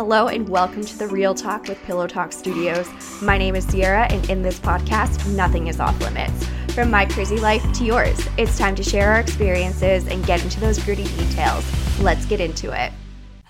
Hello and welcome to the Real Talk with Pillow Talk Studios. My name is Sierra, and in this podcast, nothing is off limits. From my crazy life to yours, it's time to share our experiences and get into those gritty details. Let's get into it.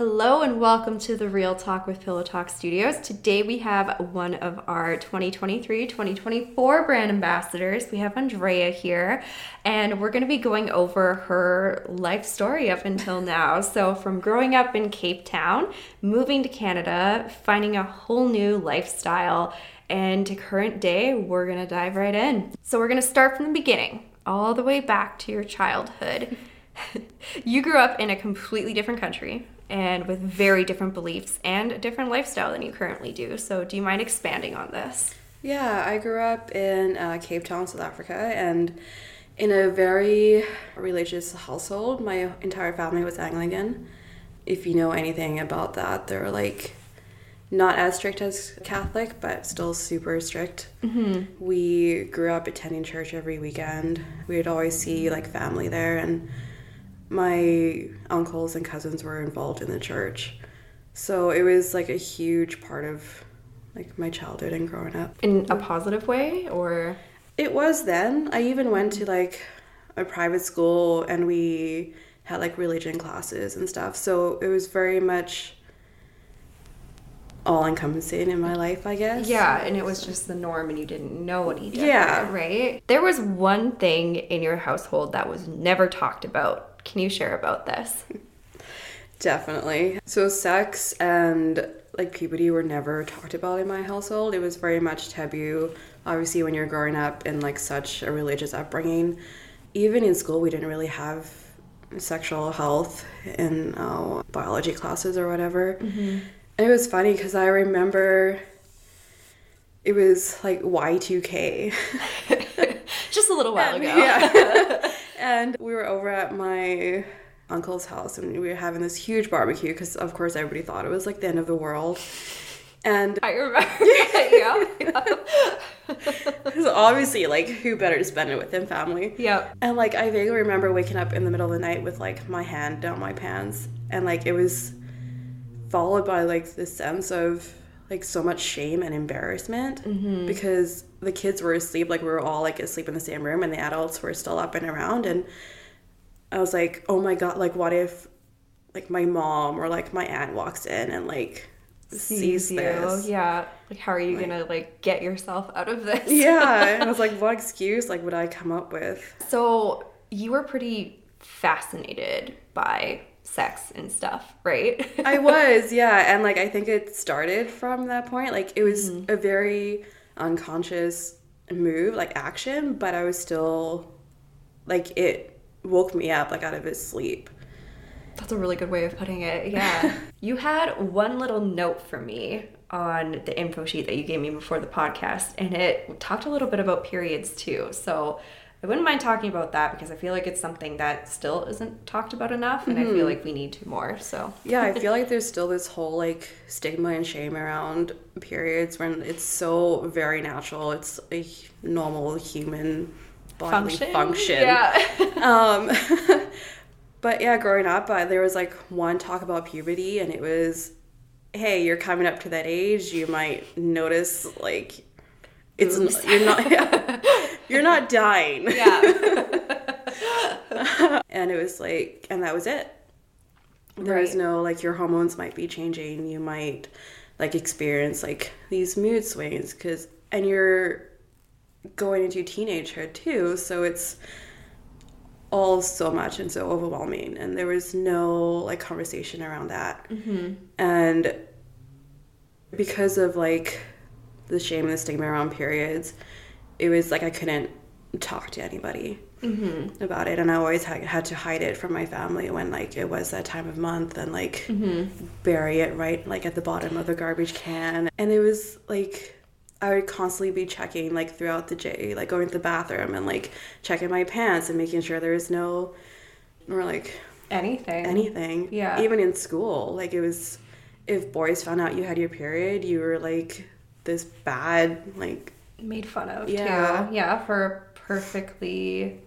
Hello and welcome to the Real Talk with Pillow Talk Studios. Today we have one of our 2023-2024 brand ambassadors. We have Andrea here, and we're going to be going over her life story up until now. So from growing up in Cape Town, moving to Canada, finding a whole new lifestyle, and to current day, we're going to dive right in. So we're going to start from the beginning, all the way back to your childhood. you grew up in a completely different country and with very different beliefs and a different lifestyle than you currently do. So, do you mind expanding on this? Yeah, I grew up in uh, Cape Town, South Africa, and in a very religious household. My entire family was Anglican. If you know anything about that, they're like not as strict as Catholic, but still super strict. Mm-hmm. We grew up attending church every weekend. We'd always see like family there, and my uncles and cousins were involved in the church. So it was like a huge part of like my childhood and growing up. In a positive way or it was then. I even went to like a private school and we had like religion classes and stuff. So it was very much all encompassing in my life, I guess. Yeah, and it was just the norm and you didn't know any different, yeah. right? There was one thing in your household that was never talked about can you share about this? Definitely. So, sex and like puberty were never talked about in my household. It was very much taboo. Obviously, when you're growing up in like such a religious upbringing, even in school, we didn't really have sexual health in uh, biology classes or whatever. Mm-hmm. And it was funny because I remember it was like Y2K. Just a little while and, ago. Yeah. and we were over at my uncle's house and we were having this huge barbecue because, of course, everybody thought it was like the end of the world. And I remember. yeah. Because obviously, like, who better to spend it with than family? Yeah. And like, I vaguely remember waking up in the middle of the night with like my hand down my pants, and like it was followed by like this sense of like so much shame and embarrassment mm-hmm. because the kids were asleep like we were all like asleep in the same room and the adults were still up and around. And i was like oh my god like what if like my mom or like my aunt walks in and like sees, sees you. this. yeah. Like how are you like, gonna like get yourself out of this? Yeah. And i was like what excuse like would i come up with? So you were pretty fascinated by sex and stuff, right? I was, yeah. And like I think it started from that point. Like it was mm-hmm. a very unconscious move, like action, but I was still like it woke me up like out of his sleep. That's a really good way of putting it. Yeah. you had one little note for me on the info sheet that you gave me before the podcast, and it talked a little bit about periods too. So I wouldn't mind talking about that because I feel like it's something that still isn't talked about enough, and mm-hmm. I feel mm-hmm. like we need to more. So yeah, I feel like there's still this whole like stigma and shame around periods when it's so very natural. It's a normal human bodily function. function. Yeah. um, but yeah, growing up, uh, there was like one talk about puberty, and it was, hey, you're coming up to that age. You might notice like it's Oops. you're not yeah, you're not dying. Yeah. and it was like and that was it. There right. was no like your hormones might be changing. You might like experience like these mood swings cuz and you're going into teenagehood too, so it's all so much and so overwhelming and there was no like conversation around that mm-hmm. and because of like the shame and the stigma around periods, it was like I couldn't talk to anybody mm-hmm. about it, and I always had, had to hide it from my family when like it was that time of month, and like mm-hmm. bury it right like at the bottom of the garbage can, and it was like. I would constantly be checking like throughout the day, like going to the bathroom and like checking my pants and making sure there was no or like anything. Anything. Yeah. Even in school. Like it was if boys found out you had your period, you were like this bad like made fun of yeah. too. Yeah, for a perfectly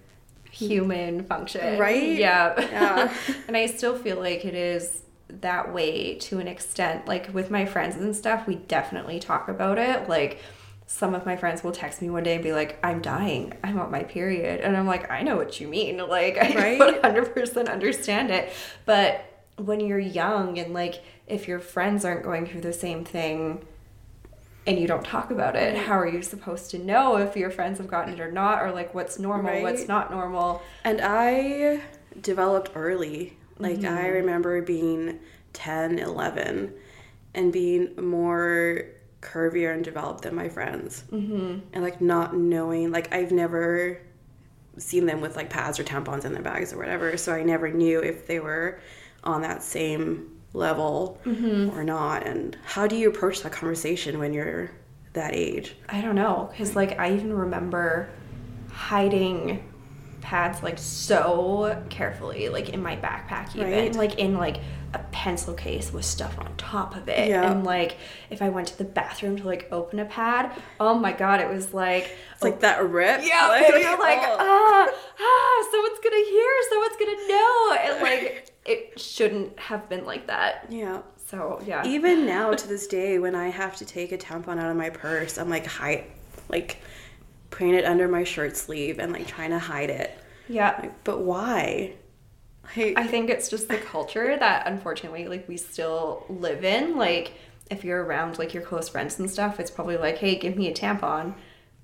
human function. Right? Yeah. Yeah. and I still feel like it is that way to an extent. Like with my friends and stuff, we definitely talk about it. Like some of my friends will text me one day and be like, I'm dying. I'm on my period. And I'm like, I know what you mean. Like, I right? 100% understand it. But when you're young and like, if your friends aren't going through the same thing, and you don't talk about it, how are you supposed to know if your friends have gotten it or not, or like what's normal, right? what's not normal? And I developed early. Like, mm-hmm. I remember being 10, 11, and being more curvier and developed than my friends. Mm-hmm. And like, not knowing, like, I've never seen them with like pads or tampons in their bags or whatever, so I never knew if they were on that same level mm-hmm. or not and how do you approach that conversation when you're that age i don't know because like i even remember hiding pads like so carefully like in my backpack even right. like in like a pencil case with stuff on top of it yeah. and like if i went to the bathroom to like open a pad oh my god it was like it's like that rip yeah like, you're like oh. ah ah someone's gonna hear someone's gonna know and like it shouldn't have been like that. Yeah. So yeah. Even now to this day, when I have to take a tampon out of my purse, I'm like hide, like putting it under my shirt sleeve and like trying to hide it. Yeah. Like, but why? Like, I think it's just the culture that unfortunately like we still live in. Like if you're around like your close friends and stuff, it's probably like, hey, give me a tampon.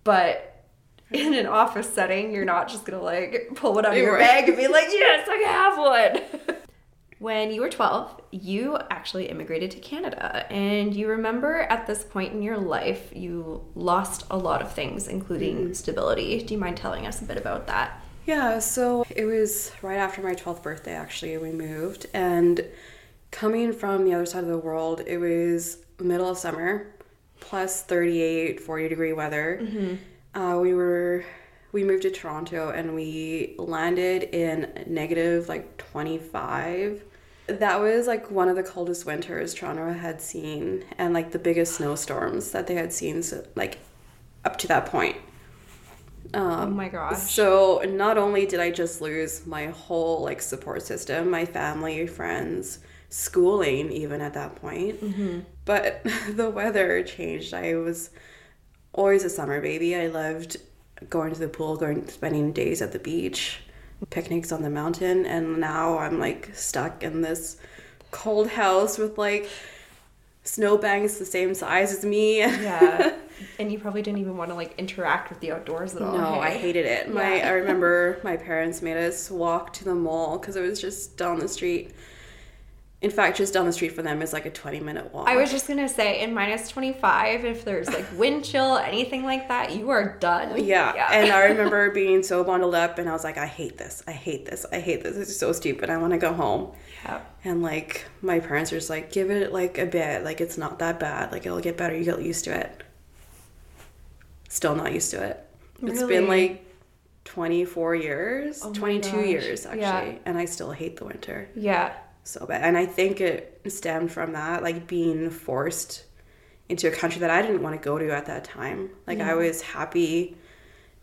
But in an office setting, you're not just gonna like pull it out of your bag and be like, yes, I have one. when you were 12, you actually immigrated to Canada. And you remember at this point in your life, you lost a lot of things, including mm-hmm. stability. Do you mind telling us a bit about that? Yeah, so it was right after my 12th birthday, actually, we moved. And coming from the other side of the world, it was middle of summer, plus 38, 40 degree weather. Mm-hmm uh, we were we moved to Toronto and we landed in negative like 25. That was like one of the coldest winters Toronto had seen and like the biggest snowstorms that they had seen so, like up to that point. Um, oh my gosh. So not only did I just lose my whole like support system, my family, friends, schooling even at that point, mm-hmm. but the weather changed. I was always a summer baby. I loved going to the pool, going spending days at the beach, picnics on the mountain, and now I'm like stuck in this cold house with like snowbanks the same size as me. yeah. And you probably didn't even want to like interact with the outdoors at all. No, hey? I hated it. Yeah. My I remember my parents made us walk to the mall because it was just down the street in fact, just down the street from them is like a 20 minute walk. I was just gonna say, in minus 25, if there's like wind chill, anything like that, you are done. Yeah. yeah. And I remember being so bundled up, and I was like, I hate this. I hate this. I hate this. It's so stupid. I wanna go home. Yeah. And like, my parents are just like, give it like a bit. Like, it's not that bad. Like, it'll get better. You get used to it. Still not used to it. Really? It's been like 24 years, oh 22 years actually. Yeah. And I still hate the winter. Yeah so bad. And I think it stemmed from that, like being forced into a country that I didn't want to go to at that time. Like yeah. I was happy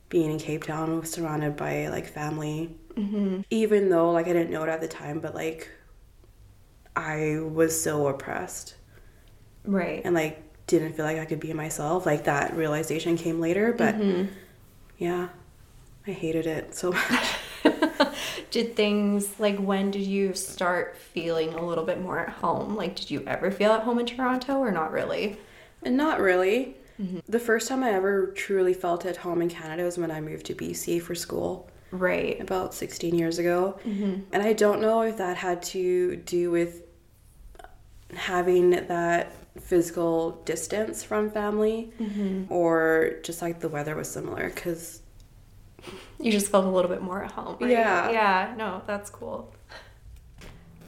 being in Cape Town, surrounded by like family, mm-hmm. even though like I didn't know it at the time, but like I was so oppressed, right? And like didn't feel like I could be myself. Like that realization came later, but mm-hmm. yeah, I hated it so much. Did things like when did you start feeling a little bit more at home? Like, did you ever feel at home in Toronto or not really? Not really. Mm-hmm. The first time I ever truly felt at home in Canada was when I moved to BC for school. Right. About 16 years ago. Mm-hmm. And I don't know if that had to do with having that physical distance from family mm-hmm. or just like the weather was similar because you just felt a little bit more at home. Right? Yeah. Yeah, no, that's cool.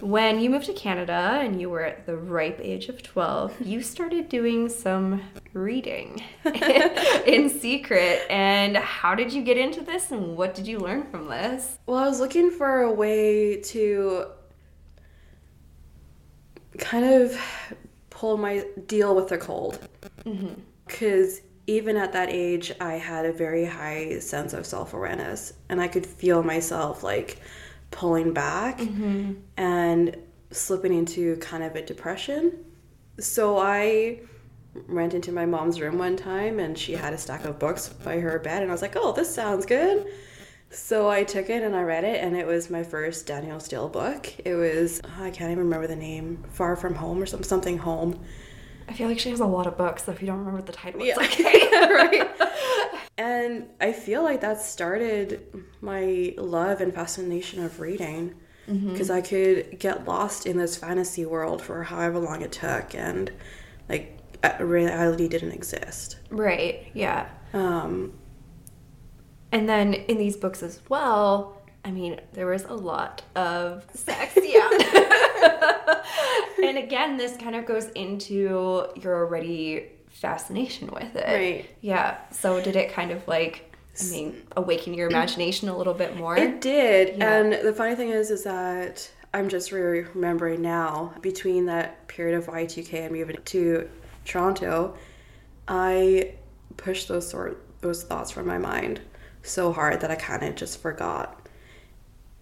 When you moved to Canada and you were at the ripe age of 12, you started doing some reading in secret. And how did you get into this and what did you learn from this? Well, I was looking for a way to kind of pull my deal with the cold. Because mm-hmm even at that age, I had a very high sense of self awareness, and I could feel myself like pulling back. Mm-hmm. And slipping into kind of a depression. So I went into my mom's room one time and she had a stack of books by her bed and I was like, "Oh, this sounds good." So I took it and I read it and it was my first Danielle Steel book. It was I can't even remember the name, Far From Home or some something home. I feel like she has a lot of books, so if you don't remember the title, it's Yeah. okay. right. And I feel like that started my love and fascination of reading because I could get lost in this fantasy world for however long it took, and like reality didn't exist. right, yeah. Um, And then in these books as well, I mean, there was a lot of sex, yeah. and again, this kind of goes into your already fascination with it. Right. Yeah. So did it kind of like, I mean, awaken your imagination a little bit more? It did. Yeah. And the funny thing is, is that I'm just really remembering now between that period of Y2K and moving to Toronto, I pushed those sort those thoughts from my mind so hard that I kind of just forgot.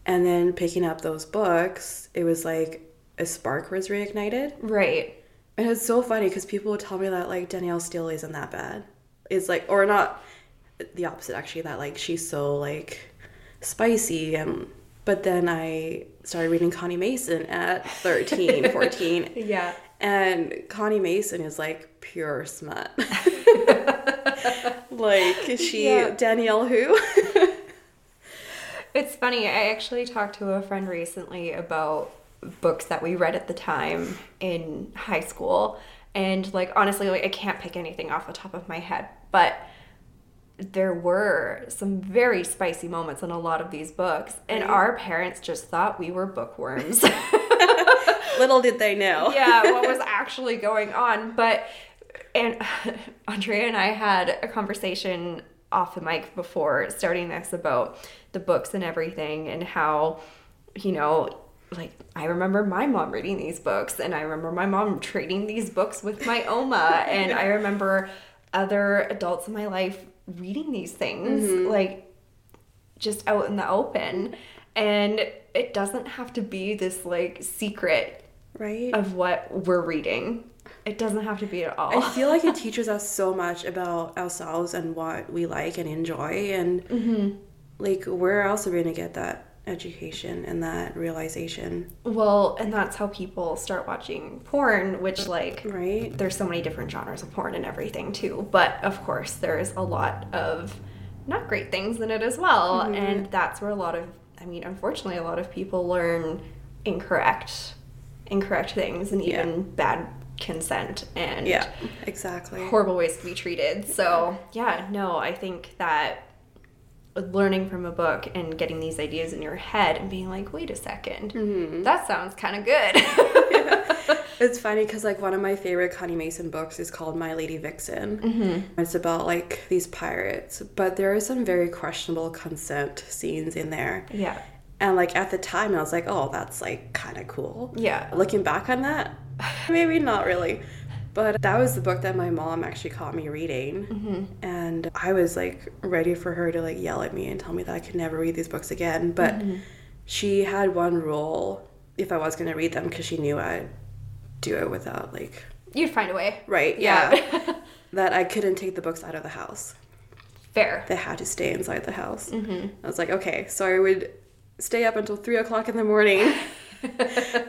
And then picking up those books, it was like a spark was reignited. right. And it's so funny because people would tell me that like Danielle Steel isn't that bad. It's like, or not the opposite actually, that like she's so like spicy. And but then I started reading Connie Mason at 13, 14. Yeah. And Connie Mason is like pure smut. like she Yeah. Danielle who? It's funny. I actually talked to a friend recently about books that we read at the time in high school, and like honestly, like I can't pick anything off the top of my head, but there were some very spicy moments in a lot of these books, and Right. our parents just thought we were bookworms. Little did they know. yeah, what was actually going on. But and Andrea and I had a conversation off the mic before starting this about the books and everything and how, you know, like I remember my mom reading these books and I remember my mom trading these books with my Oma and I remember other adults in my life reading these things mm-hmm. like just out in the open and it doesn't have to be this like secret Right? of what we're reading. It doesn't have to be at all. I feel like it teaches us so much about ourselves and what we like and enjoy, and mm-hmm. like where else are we gonna get that education and that realization, well, and that's how people start watching porn, which like right? there's so many different genres of porn and everything too. But of course, there's a lot of not great things in it as well, mm-hmm. and that's where a lot of I mean, unfortunately, a lot of people learn incorrect incorrect things and Yeah. even bad consent and Yeah, exactly. horrible ways to be treated. So, yeah, no, I think that learning from a book and getting these ideas in your head and being like, wait a 2nd mm-hmm. that sounds kind of good. It's funny because like one of my favorite Connie Mason books is called My Lady Vixen. Mm-hmm. It's about like these pirates, but there are some very questionable consent scenes in there. yeah. And like at the time, I was like, oh, that's like kind of cool. Yeah. Looking back on that, maybe not really. But that was the book that my mom actually caught me reading. Mm-hmm. And I was like ready for her to like yell at me and tell me that I could never read these books again. But mm-hmm. she had one rule if I was going to read them because she knew I'd do it without like, You'd find a way. right, yeah, that I couldn't take the books out of the house. Fair. They had to stay inside the house. Mm-hmm. I was like, okay, so I would stay up until three o'clock in the morning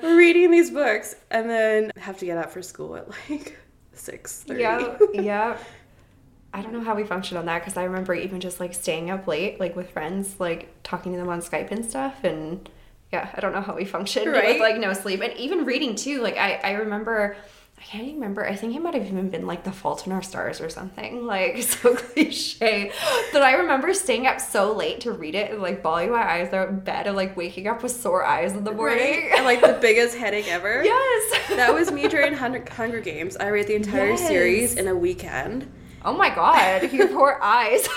reading these books, and then have to get up for school at like six thirty. Yeah. Yeah. I don't know how we function on that because I remember even just like staying up late, like with friends, like talking to them on Skype and stuff. And yeah, I don't know how we function Right. with like no sleep and even reading too. Like I, I remember, I can't even remember. I think it might have even been like The Fault in Our Stars or something. Like so cliche. But I remember staying up so late to read it and like bawling my eyes out in bed and like waking up with sore eyes in the morning. Right? And like the biggest headache ever. Yes. That was me during Hunger Hunger Games. I read the entire Yes. series in a weekend. Oh my god, your poor eyes.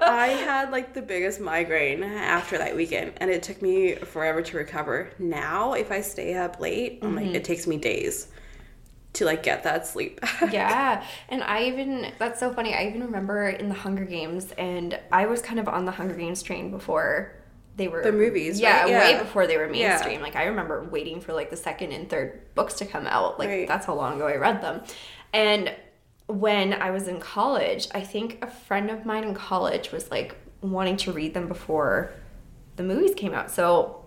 I had like the biggest migraine after that weekend, and it took me forever to recover. Now, if I stay up late, I'm like, mm-hmm. it takes me days to like get that sleep. yeah. And I even, that's so funny. I even remember in the Hunger Games, and I was kind of on the Hunger Games train before they were The movies, Yeah, right? way before they were Yeah. mainstream. Like I remember waiting for like the second and third books to come out. Like Right. that's how long ago I read them. And when I was in college, I think a friend of mine in college was like wanting to read them before the movies came out. So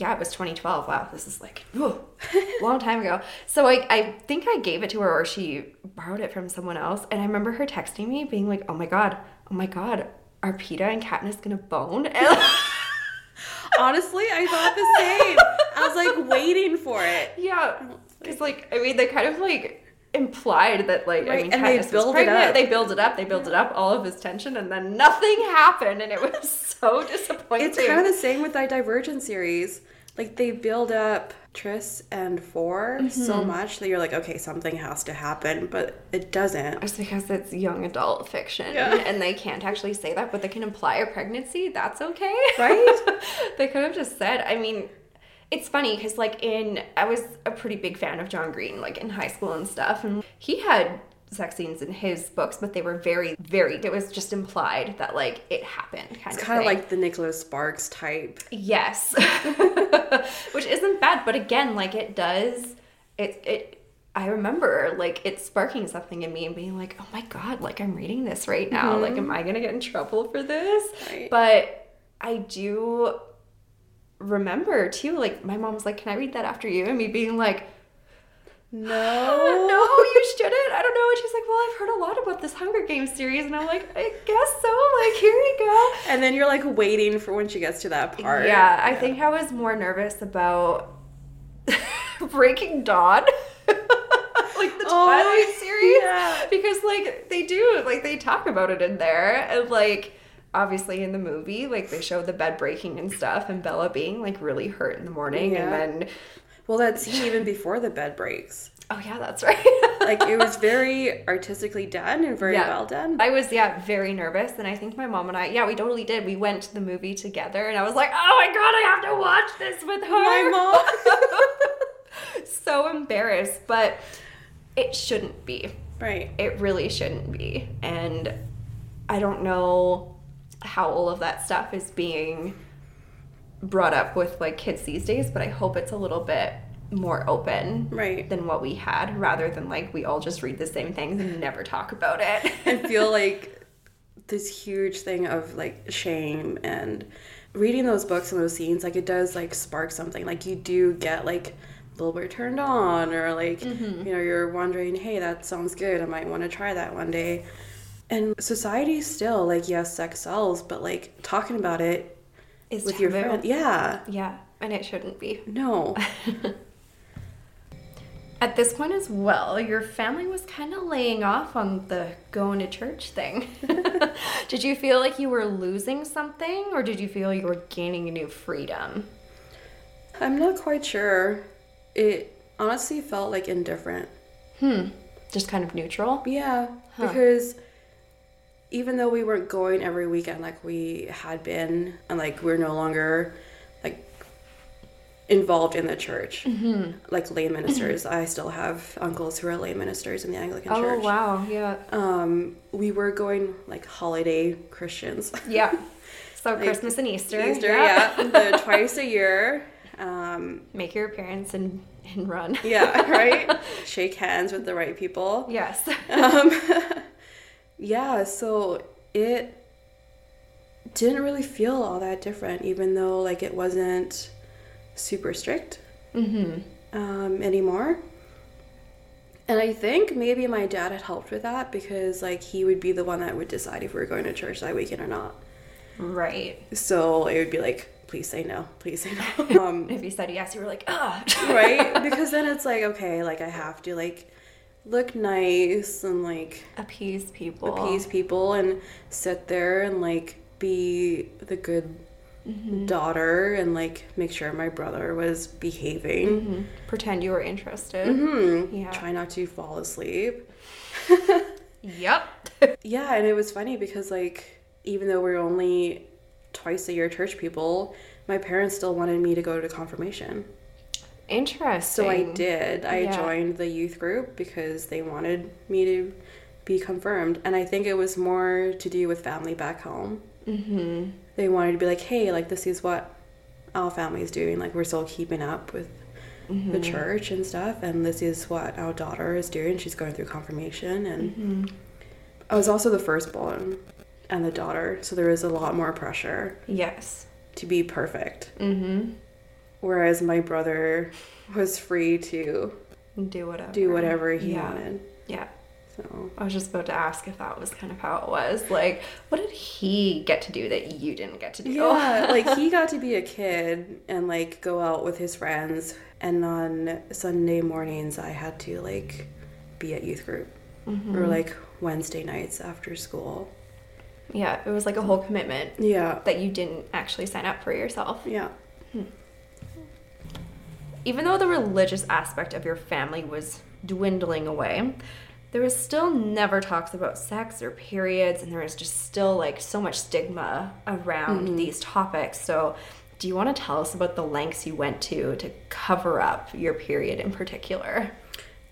yeah, it was 2012. Wow, this is like whew, long time ago. So I, I think I gave it to her or she borrowed it from someone else. And I remember her texting me being like, oh my God, oh my God, are Peeta and Katniss gonna bone? And Honestly, I thought the same. I was like waiting for it. yeah, because like, I mean, they kind of like implied that like, I mean, and they Katniss was build it up. They build it up, they build it up, all of this tension, and then nothing happened. And it was so disappointing. It's kind of the same with that Divergent series. Like they build up Tris and 4 Mm-hmm. so much that you're like, okay, something has to happen, but it doesn't. It's because it's young adult fiction Yeah. and they can't actually say that, but they can imply a pregnancy. That's okay. Right? they could have just said, I mean, it's funny because, like, in, I was a pretty big fan of John Green, like, in high school and stuff. And he had sex scenes in his books, but they were very, very, it was just implied that, like, it happened kind It's of kind of like the Nicholas Sparks type. Yes. Which isn't bad, but again, like it does it it I remember like it sparking something in me and being like, "Oh my god, like I'm reading this right now. Like am mm-hmm. I going to get in trouble for this?" Right. But I do remember too like my mom was like, "Can I read that after you?" and me being like, No. no, you shouldn't. I don't know. And she's like, well, I've heard a lot about this Hunger Games series. And I'm like, I guess so. Like, here you go. And then you're like waiting for when she gets to that part. Yeah, I think I was more nervous about Breaking Dawn. like the Oh, Twilight series. yeah. Because like they do, like they talk about it in there. And like obviously in the movie, like they show the bed breaking and stuff and Bella being like really hurt in the morning Yeah. and then Well, that scene even before the bed breaks. Oh yeah, that's right. Like it was very artistically done and very Yeah. well done. I was yeah very nervous, and I think my mom and I yeah we totally did. We went to the movie together, and I was like, oh my god, I have to watch this with her. My mom. so embarrassed, but it shouldn't be. right. It really shouldn't be, and I don't know how all of that stuff is being brought up with like kids these days, but I hope it's a little bit more open Right. than what we had rather than like we all just read the same things and never talk about it. I feel like this huge thing of like shame and reading those books and those scenes, like it does like spark something. Like you do get like a little bit turned on, or like Mm-hmm. you know you're wondering, hey, that sounds good. I might want to try that one day. And society still like yes, sex sells, but like talking about it Is with your friend, yeah, Yeah, and it shouldn't be. no, At this point as well, your family was kind of laying off on the going to church thing. did you feel like you were losing something or did you feel you were gaining a new freedom? I'm not quite sure. It honestly felt like indifferent. Hmm. Just kind of neutral? Yeah, Huh. because even though we weren't going every weekend like we had been, and like we're no longer like involved in the church, Mm-hmm. like lay ministers, I still have uncles who are lay ministers in the Anglican Oh, church. Oh wow. Yeah. Um, we were going like holiday Christians. Yeah. So Christmas and Easter. Easter, yeah, the twice a year. Um, Make your appearance and, and run. yeah, right. Shake hands with the right people. Yes. um, yeah, so it didn't really feel all that different, even though like it wasn't super strict mm-hmm. um, anymore. And I think maybe my dad had helped with that because like he would be the one that would decide if we were going to church that weekend or not. Right. So it would be like, please say no, please say no. Um, If you said yes, you were like, ah. right? Because then it's like, okay, like I have to like look nice and like Appease people. appease people and sit there and like be the good daughter and like make sure my brother was behaving. Mhm. Pretend you were interested. hmm Yeah. Try not to fall asleep. Yep. Yeah, and it was funny because like even though we're only twice a year church people, my parents still wanted me to go to confirmation. Interesting. So I did. I Yeah. joined the youth group because they wanted me to be confirmed. And I think it was more to do with family back home. Mm-hmm. They wanted to be like, hey, like, this is what our family is doing. Like we're still keeping up with mm-hmm. the church and stuff. And this is what our daughter is doing. She's going through confirmation, and mm-hmm. I was also the firstborn and the daughter, so there is a lot more pressure. Yes. To be perfect. Mm-hmm. Whereas my brother was free to do whatever do whatever he yeah. wanted. Yeah. So I was just about to ask if that was kind of how it was. Like, what did he get to do that you didn't get to do? Yeah, like he got to be a kid and like go out with his friends, and on Sunday mornings I had to like be at youth group mm-hmm. or like Wednesday nights after school. Yeah, it was like a whole commitment. Yeah. That you didn't actually sign up for yourself. Yeah. Hmm. Even though the religious aspect of your family was dwindling away, there was still never talks about sex or periods, and there was just still like so much stigma around mm-hmm. these topics. So, do you want to tell us about the lengths you went to to cover up your period in particular?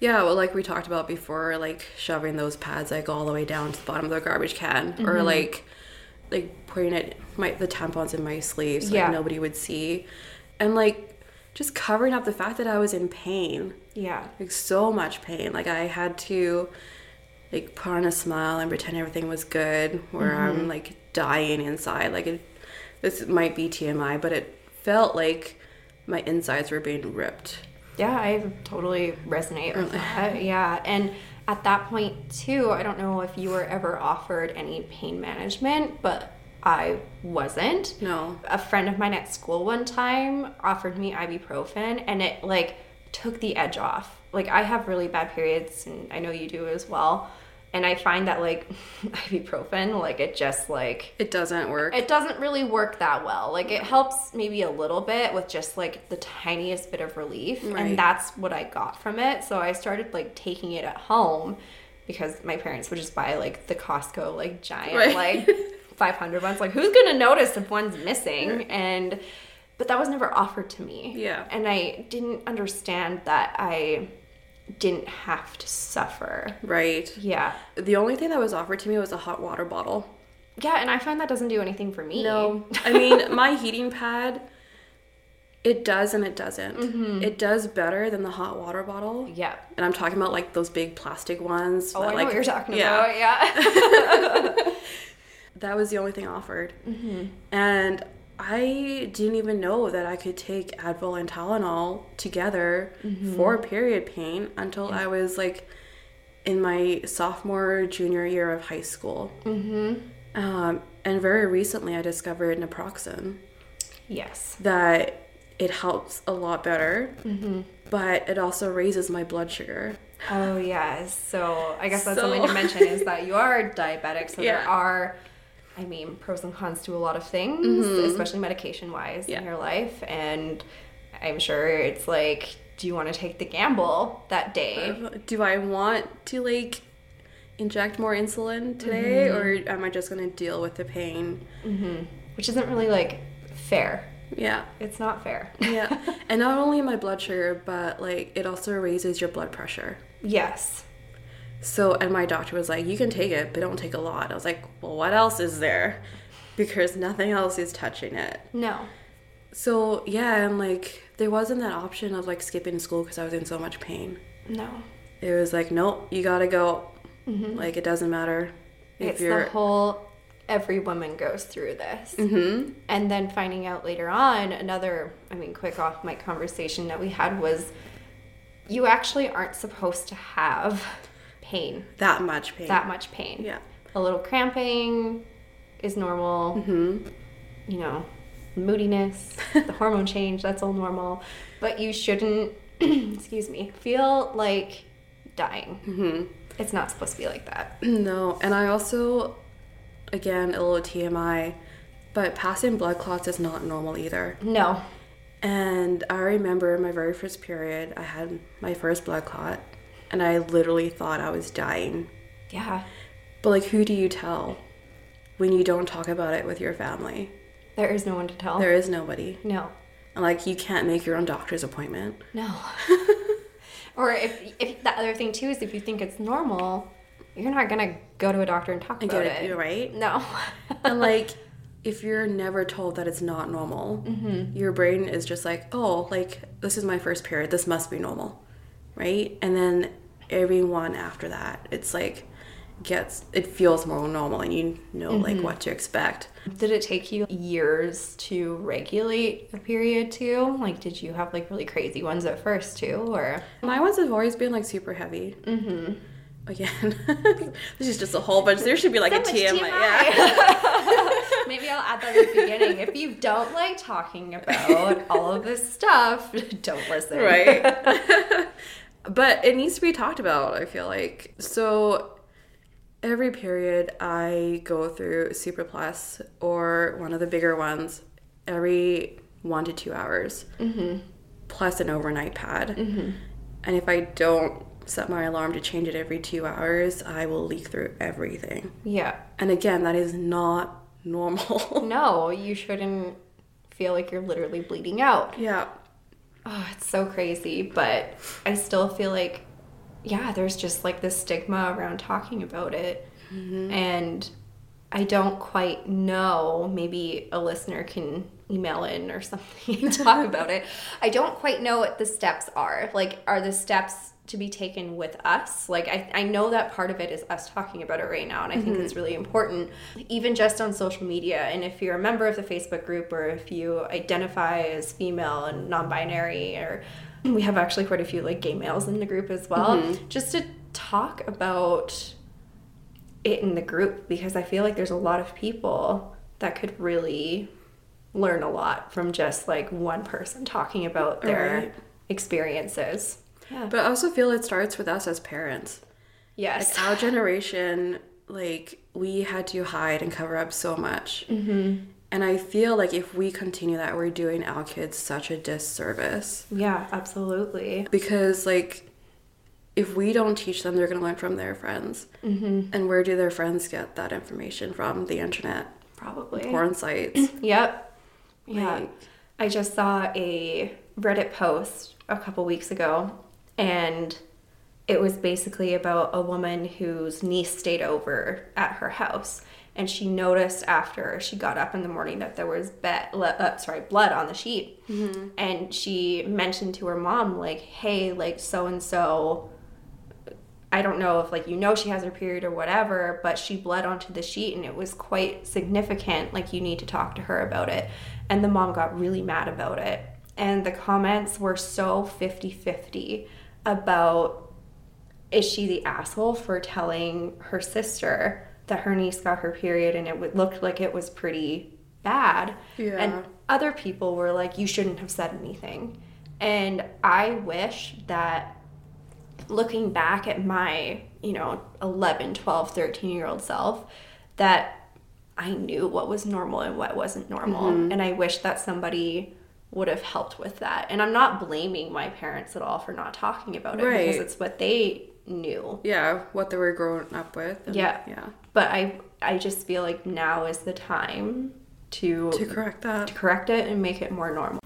Yeah, well, like we talked about before, like shoving those pads like all the way down to the bottom of the garbage can, mm-hmm. or like like putting it my the tampons in my sleeves so yeah. like nobody would see, and like just covering up the fact that I was in pain. Yeah, like so much pain. Like I had to like put on a smile and pretend everything was good, where mm-hmm. I'm like dying inside. Like it, this might be TMI, but it felt like my insides were being ripped yeah, I totally resonate with that. Yeah. And at that point, too, I don't know if you were ever offered any pain management, but I wasn't. No. A friend of mine at school one time offered me ibuprofen and it like took the edge off. Like I have really bad periods and I know you do as well and I find that like ibuprofen, like it just like it doesn't work. It doesn't really work that well. Like it helps maybe a little bit with just like the tiniest bit of relief, right. and that's what I got from it. So I started like taking it at home because my parents would just buy like the Costco like giant right. like 500 ones. Like who's gonna notice if one's missing? And but that was never offered to me. Yeah, and I didn't understand that I didn't have to suffer. Right. Yeah. The only thing that was offered to me was a hot water bottle. Yeah, and I find that doesn't do anything for me. No. I mean, my heating pad, it does and it doesn't. Mm-hmm. It does better than the hot water bottle. Yeah. And I'm talking about like those big plastic ones. Oh, that, I know like, what you're talking yeah. about. Yeah. that was the only thing offered. Mm-hmm. And I didn't even know that I could take Advil and Tylenol together mm-hmm. for period pain until yeah. I was like in my sophomore, junior year of high school. Mm-hmm. Um, and very recently, I discovered naproxen. Yes. That it helps a lot better, mm-hmm. but it also raises my blood sugar. Oh, yes. So I guess that's so... something to mention is that you are diabetic, so yeah. there are I mean, pros and cons to a lot of things, mm-hmm. especially medication wise yeah. in your life. And I'm sure it's like, do you want to take the gamble that day? Do I want to like inject more insulin today, mm-hmm. or am I just going to deal with the pain? Mm-hmm. Which isn't really like fair. Yeah. It's not fair. yeah. And not only my blood sugar, but like it also raises your blood pressure. Yes. So, and my doctor was like, you can take it, but don't take a lot. I was like, well, what else is there? Because nothing else is touching it. No. So, yeah, and like, there wasn't that option of like skipping school because I was in so much pain. No. It was like, nope, you gotta go. Mm-hmm. Like, it doesn't matter. If it's you're... the whole every woman goes through this. Mm-hmm. And then finding out later on, another, I mean, quick off my conversation that we had was you actually aren't supposed to have pain. That much pain. That much pain. Yeah. A little cramping is normal. Mm-hmm. You know, moodiness, the hormone change, that's all normal. But you shouldn't, excuse me, feel like dying. Mm-hmm. It's not supposed to be like that. No. And I also, again, a little TMI, but passing blood clots is not normal either. No. And I remember my very first period, I had my first blood clot and I literally thought I was dying. Yeah. But like who do you tell when you don't talk about it with your family? There is no one to tell. There is nobody. No. And like you can't make your own doctor's appointment. No. or if if the other thing too is if you think it's normal, you're not gonna go to a doctor and talk and about it. You're right. No. and like if you're never told that it's not normal, mm-hmm. your brain is just like, oh, like this is my first period. This must be normal, right? And then everyone after that, it's like gets it feels more normal and you know mm-hmm. like what to expect. Did it take you years to regulate a period too? Like did you have like really crazy ones at first too or My ones have always been like super heavy. Mm-hmm. Again, this is just a whole bunch. There should be like so a TMI. TMI. Yeah. Maybe I'll add that at the beginning. If you don't like talking about all of this stuff, don't listen. Right. But it needs to be talked about, I feel like. So every period I go through Super Plus or one of the bigger ones every one to two hours, mm-hmm. plus an overnight pad. Mm-hmm. And if I don't set my alarm to change it every two hours, I will leak through everything. Yeah. And again, that is not normal. no, you shouldn't feel like you're literally bleeding out. Yeah. Oh, it's so crazy, but I still feel like yeah, there's just like this stigma around talking about it. Mm-hmm. And I don't quite know. Maybe a listener can email in or something and talk about it. I don't quite know what the steps are. Like, are the steps to be taken with us? Like, I, I know that part of it is us talking about it right now, and I mm-hmm. think it's really important, even just on social media. And if you're a member of the Facebook group or if you identify as female and non binary or we have actually quite a few like gay males in the group as well, mm-hmm. just to talk about it in the group because I feel like there's a lot of people that could really learn a lot from just like one person talking about their right. experiences. Yeah. But I also feel it starts with us as parents. Yes. Like our generation, like we had to hide and cover up so much. Mm-hmm. And I feel like if we continue that, we're doing our kids such a disservice. Yeah, absolutely. Because, like, if we don't teach them, they're going to learn from their friends. Mm-hmm. And where do their friends get that information from? The internet. Probably. Porn sites. yep. Yeah. Like, I just saw a Reddit post a couple weeks ago, and it was basically about a woman whose niece stayed over at her house and she noticed after she got up in the morning that there was bet, uh, sorry blood on the sheet mm-hmm. and she mentioned to her mom like hey like so and so i don't know if like you know she has her period or whatever but she bled onto the sheet and it was quite significant like you need to talk to her about it and the mom got really mad about it and the comments were so 50-50 about is she the asshole for telling her sister that her niece got her period and it looked like it was pretty bad. Yeah. And other people were like, you shouldn't have said anything. And I wish that looking back at my, you know, 11, 12, 13 year old self, that I knew what was normal and what wasn't normal. Mm-hmm. And I wish that somebody would have helped with that. And I'm not blaming my parents at all for not talking about it right. because it's what they knew. Yeah, what they were growing up with. And, yeah. Yeah. But I I just feel like now is the time to to correct that. To correct it and make it more normal.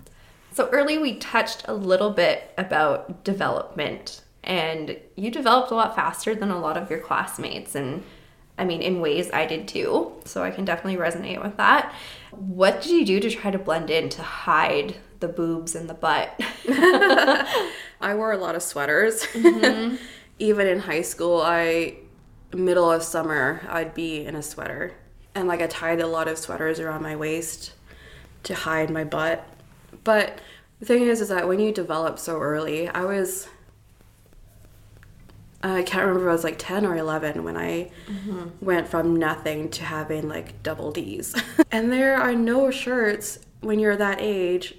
So early we touched a little bit about development and you developed a lot faster than a lot of your classmates and I mean in ways I did too. So I can definitely resonate with that. What did you do to try to blend in to hide the boobs and the butt? I wore a lot of sweaters. Mm-hmm even in high school, I middle of summer, I'd be in a sweater. And like I tied a lot of sweaters around my waist to hide my butt. But the thing is is that when you develop so early, I was I can't remember if I was like 10 or 11 when I mm-hmm. went from nothing to having like double D's. and there are no shirts when you're that age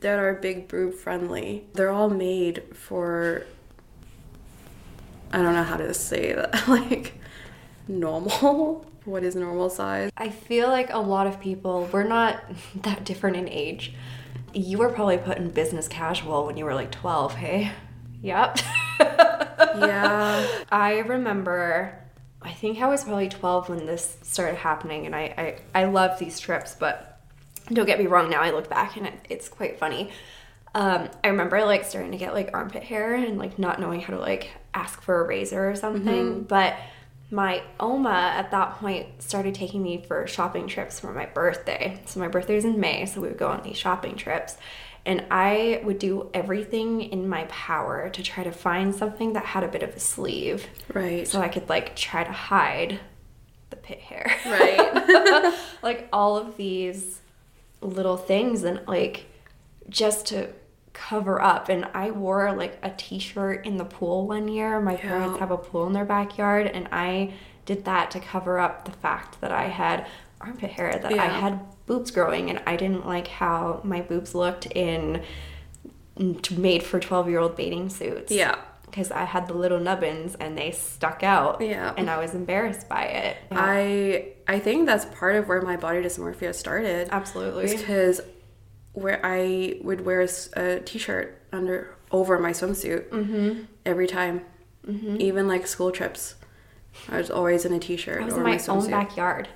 that are big boob friendly. They're all made for I don't know how to say that. like normal. What is normal size? I feel like a lot of people, we're not that different in age. You were probably put in business casual when you were like 12, hey? Yep. Yeah. I remember, I think I was probably 12 when this started happening, and I, I, I love these trips, but don't get me wrong, now I look back and it, it's quite funny. Um, I remember like starting to get like armpit hair and like not knowing how to like ask for a razor or something. Mm-hmm. But my Oma at that point started taking me for shopping trips for my birthday. So my birthday is in May, so we would go on these shopping trips. And I would do everything in my power to try to find something that had a bit of a sleeve. Right. So I could like try to hide the pit hair. Right. like all of these little things and like just to cover up and I wore like a t-shirt in the pool one year. My parents have a pool in their backyard and I did that to cover up the fact that I had armpit hair that I had boobs growing and I didn't like how my boobs looked in made for 12 year old bathing suits yeah. because I had the little nubbins and they stuck out. Yeah. And I was embarrassed by it. I I think that's part of where my body dysmorphia started. Absolutely. Because where I would wear a, s- a t-shirt under over my swimsuit Mm-hmm. every time, even like school trips. I was always in a t-shirt I was over in my, my own backyard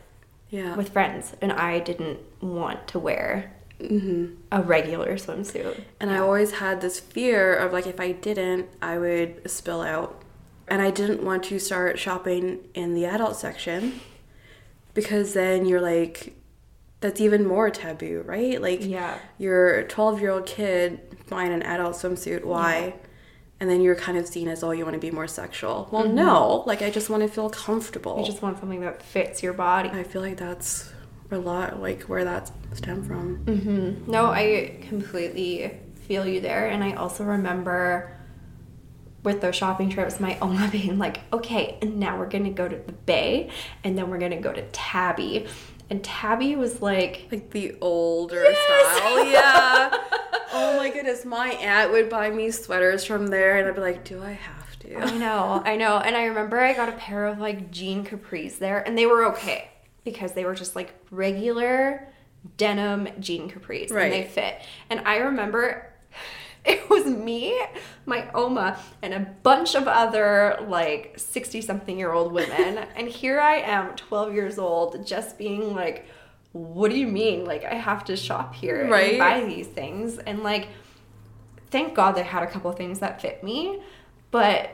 yeah. with friends and I didn't want to wear Mm-hmm. a regular swimsuit. And I always had this fear of like if I didn't, I would spill out. And I didn't want to start shopping in the adult section because then you're like that's even more taboo, right? Like Yeah. you're a 12 year old kid buying an adult swimsuit. Why? And then you're kind of seen as, oh, you want to be more sexual. Well, no. Like, I just want to feel comfortable. Mm-hmm. You just want something that fits your body. I feel like that's a lot, like, where that stemmed from. Mm-hmm. No, I completely feel you there. And I also remember with those shopping trips, my Oma being like, okay, and now we're gonna go to the Bay and then we're gonna go to Tabi. And Tabi was like, Like the older Yes! style. Yeah. my goodness. My aunt would buy me sweaters from there, and I'd be like, do I have to? I know, I know. And I remember I got a pair of like jean capris there, and they were okay because they were just like regular denim jean capris and they fit. And I remember it was me, my Oma, and a bunch of other like 60 something year old women. and here I am, 12 years old, just being like, what do you mean? Like, I have to shop here Right. and buy these things. And like, thank God they had a couple things that fit me, but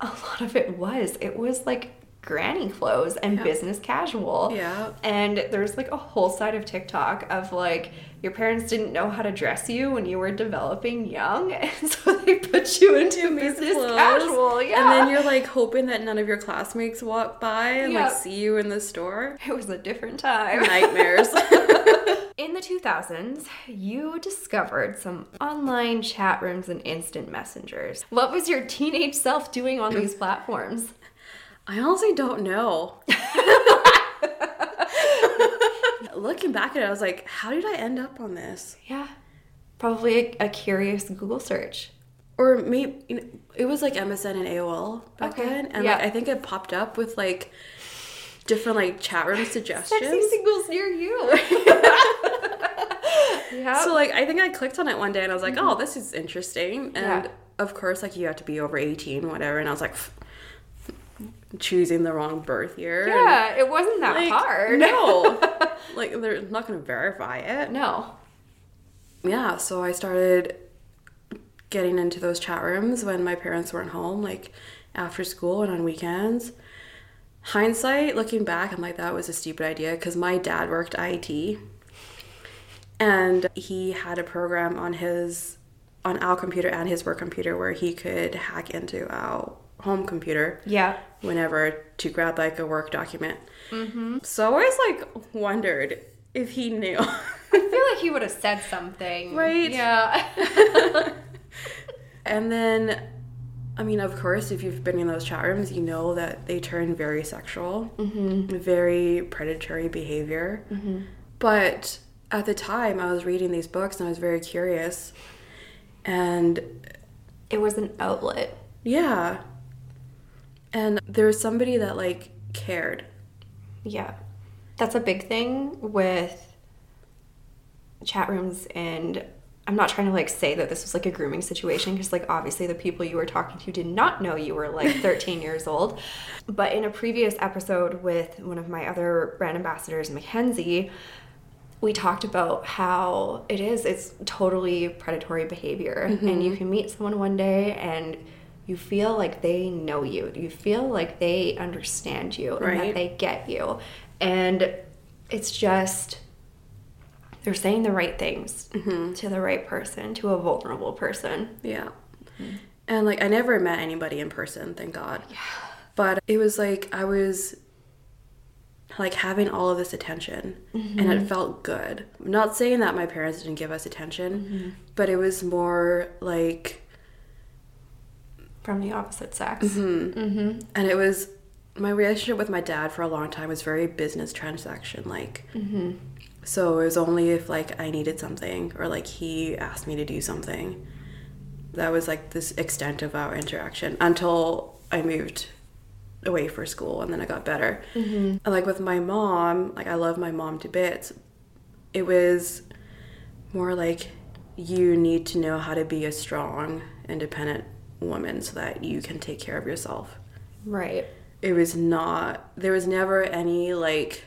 a lot of it was it was like granny clothes and Yeah. business casual. Yeah. And there's like a whole side of TikTok of like your parents didn't know how to dress you when you were developing young, and so they put you into business Clothes. casual. Yeah. And then you're like hoping that none of your classmates walk by and like see you in the store. it was a different time. Nightmares. In the 2000s, you discovered some online chat rooms and instant messengers. What was your teenage self doing on these platforms? I honestly don't know. Looking back at it, I was like, how did I end up on this? Yeah, probably a, a curious Google search. Or maybe you know, it was like MSN and AOL back Okay, then, and yeah. like I think it popped up with like different like chat room suggestions. Sexy singles near you. yeah. So like I think I clicked on it one day and I was like, mm-hmm. oh, this is interesting. And Yeah. of course, like you have to be over eighteen, whatever. And I was like, choosing the wrong birth year. yeah, it wasn't that like, hard. No, like they're not gonna verify it. No. Yeah, so I started getting into those chat rooms when my parents weren't home, like after school and on weekends. Hindsight, looking back, I'm like, that was a stupid idea because my dad worked IT and he had a program on his on our computer and his work computer where he could hack into our home computer Yeah. whenever to grab like a work document. Mm-hmm. So I always like wondered if he knew. I feel like he would have said something. Right? Yeah. And then, I mean, of course, if you've been in those chat rooms, you know that they turn very sexual, mm-hmm. very predatory behavior. But at the time, I was reading these books and I was very curious. And it was an outlet. yeah. And there was somebody that like cared. Yeah. That's a big thing with chat rooms and I'm not trying to like say that this was like a grooming situation because like obviously the people you were talking to did not know you were like 13 years old. But in a previous episode with one of my other brand ambassadors, Mackenzie, we talked about how it is it's totally predatory behavior mm-hmm. and you can meet someone one day and you feel like they know you. You feel like they understand you and that they get you. And it's just they're saying the right things mm-hmm. to the right person, to a vulnerable person. Yeah. Mm-hmm. And like I never met anybody in person, thank God. Yeah. But it was like I was like having all of this attention and it mm-hmm. felt good. I'm not saying that my parents didn't give us attention, but it was more like From the opposite sex. Mm-hmm. Mm-hmm. and it was my relationship with my dad for a long time was very business transaction like. Mm-hmm. So it was only if like I needed something or like he asked me to do something. That was like this extent of our interaction until I moved away for school and then I got better. And like with my mom, like I love my mom to bits. It was more like you need to know how to be a strong, independent woman so that you can take care of yourself Right. it was not there was never any like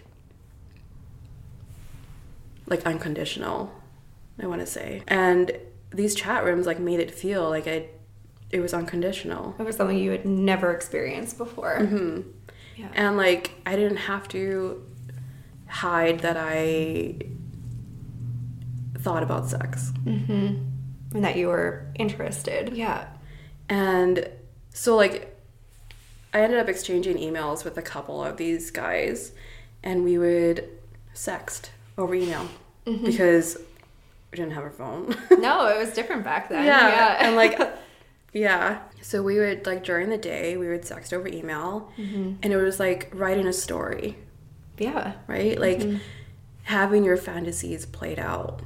like unconditional i want to say and these chat rooms like made it feel like i it was unconditional It was something you had never experienced before. Mm-hmm. Yeah. and like i didn't have to hide that i thought about sex Mhm. and that you were interested. Yeah. And so, like, I ended up exchanging emails with a couple of these guys, and we would sext over email mm-hmm. because we didn't have a phone. No, it was different back then. yeah. And, like, yeah. So, we would, like, during the day, we would sext over email, mm-hmm. and it was like writing a story, yeah. right? Like, mm-hmm. having your fantasies played out.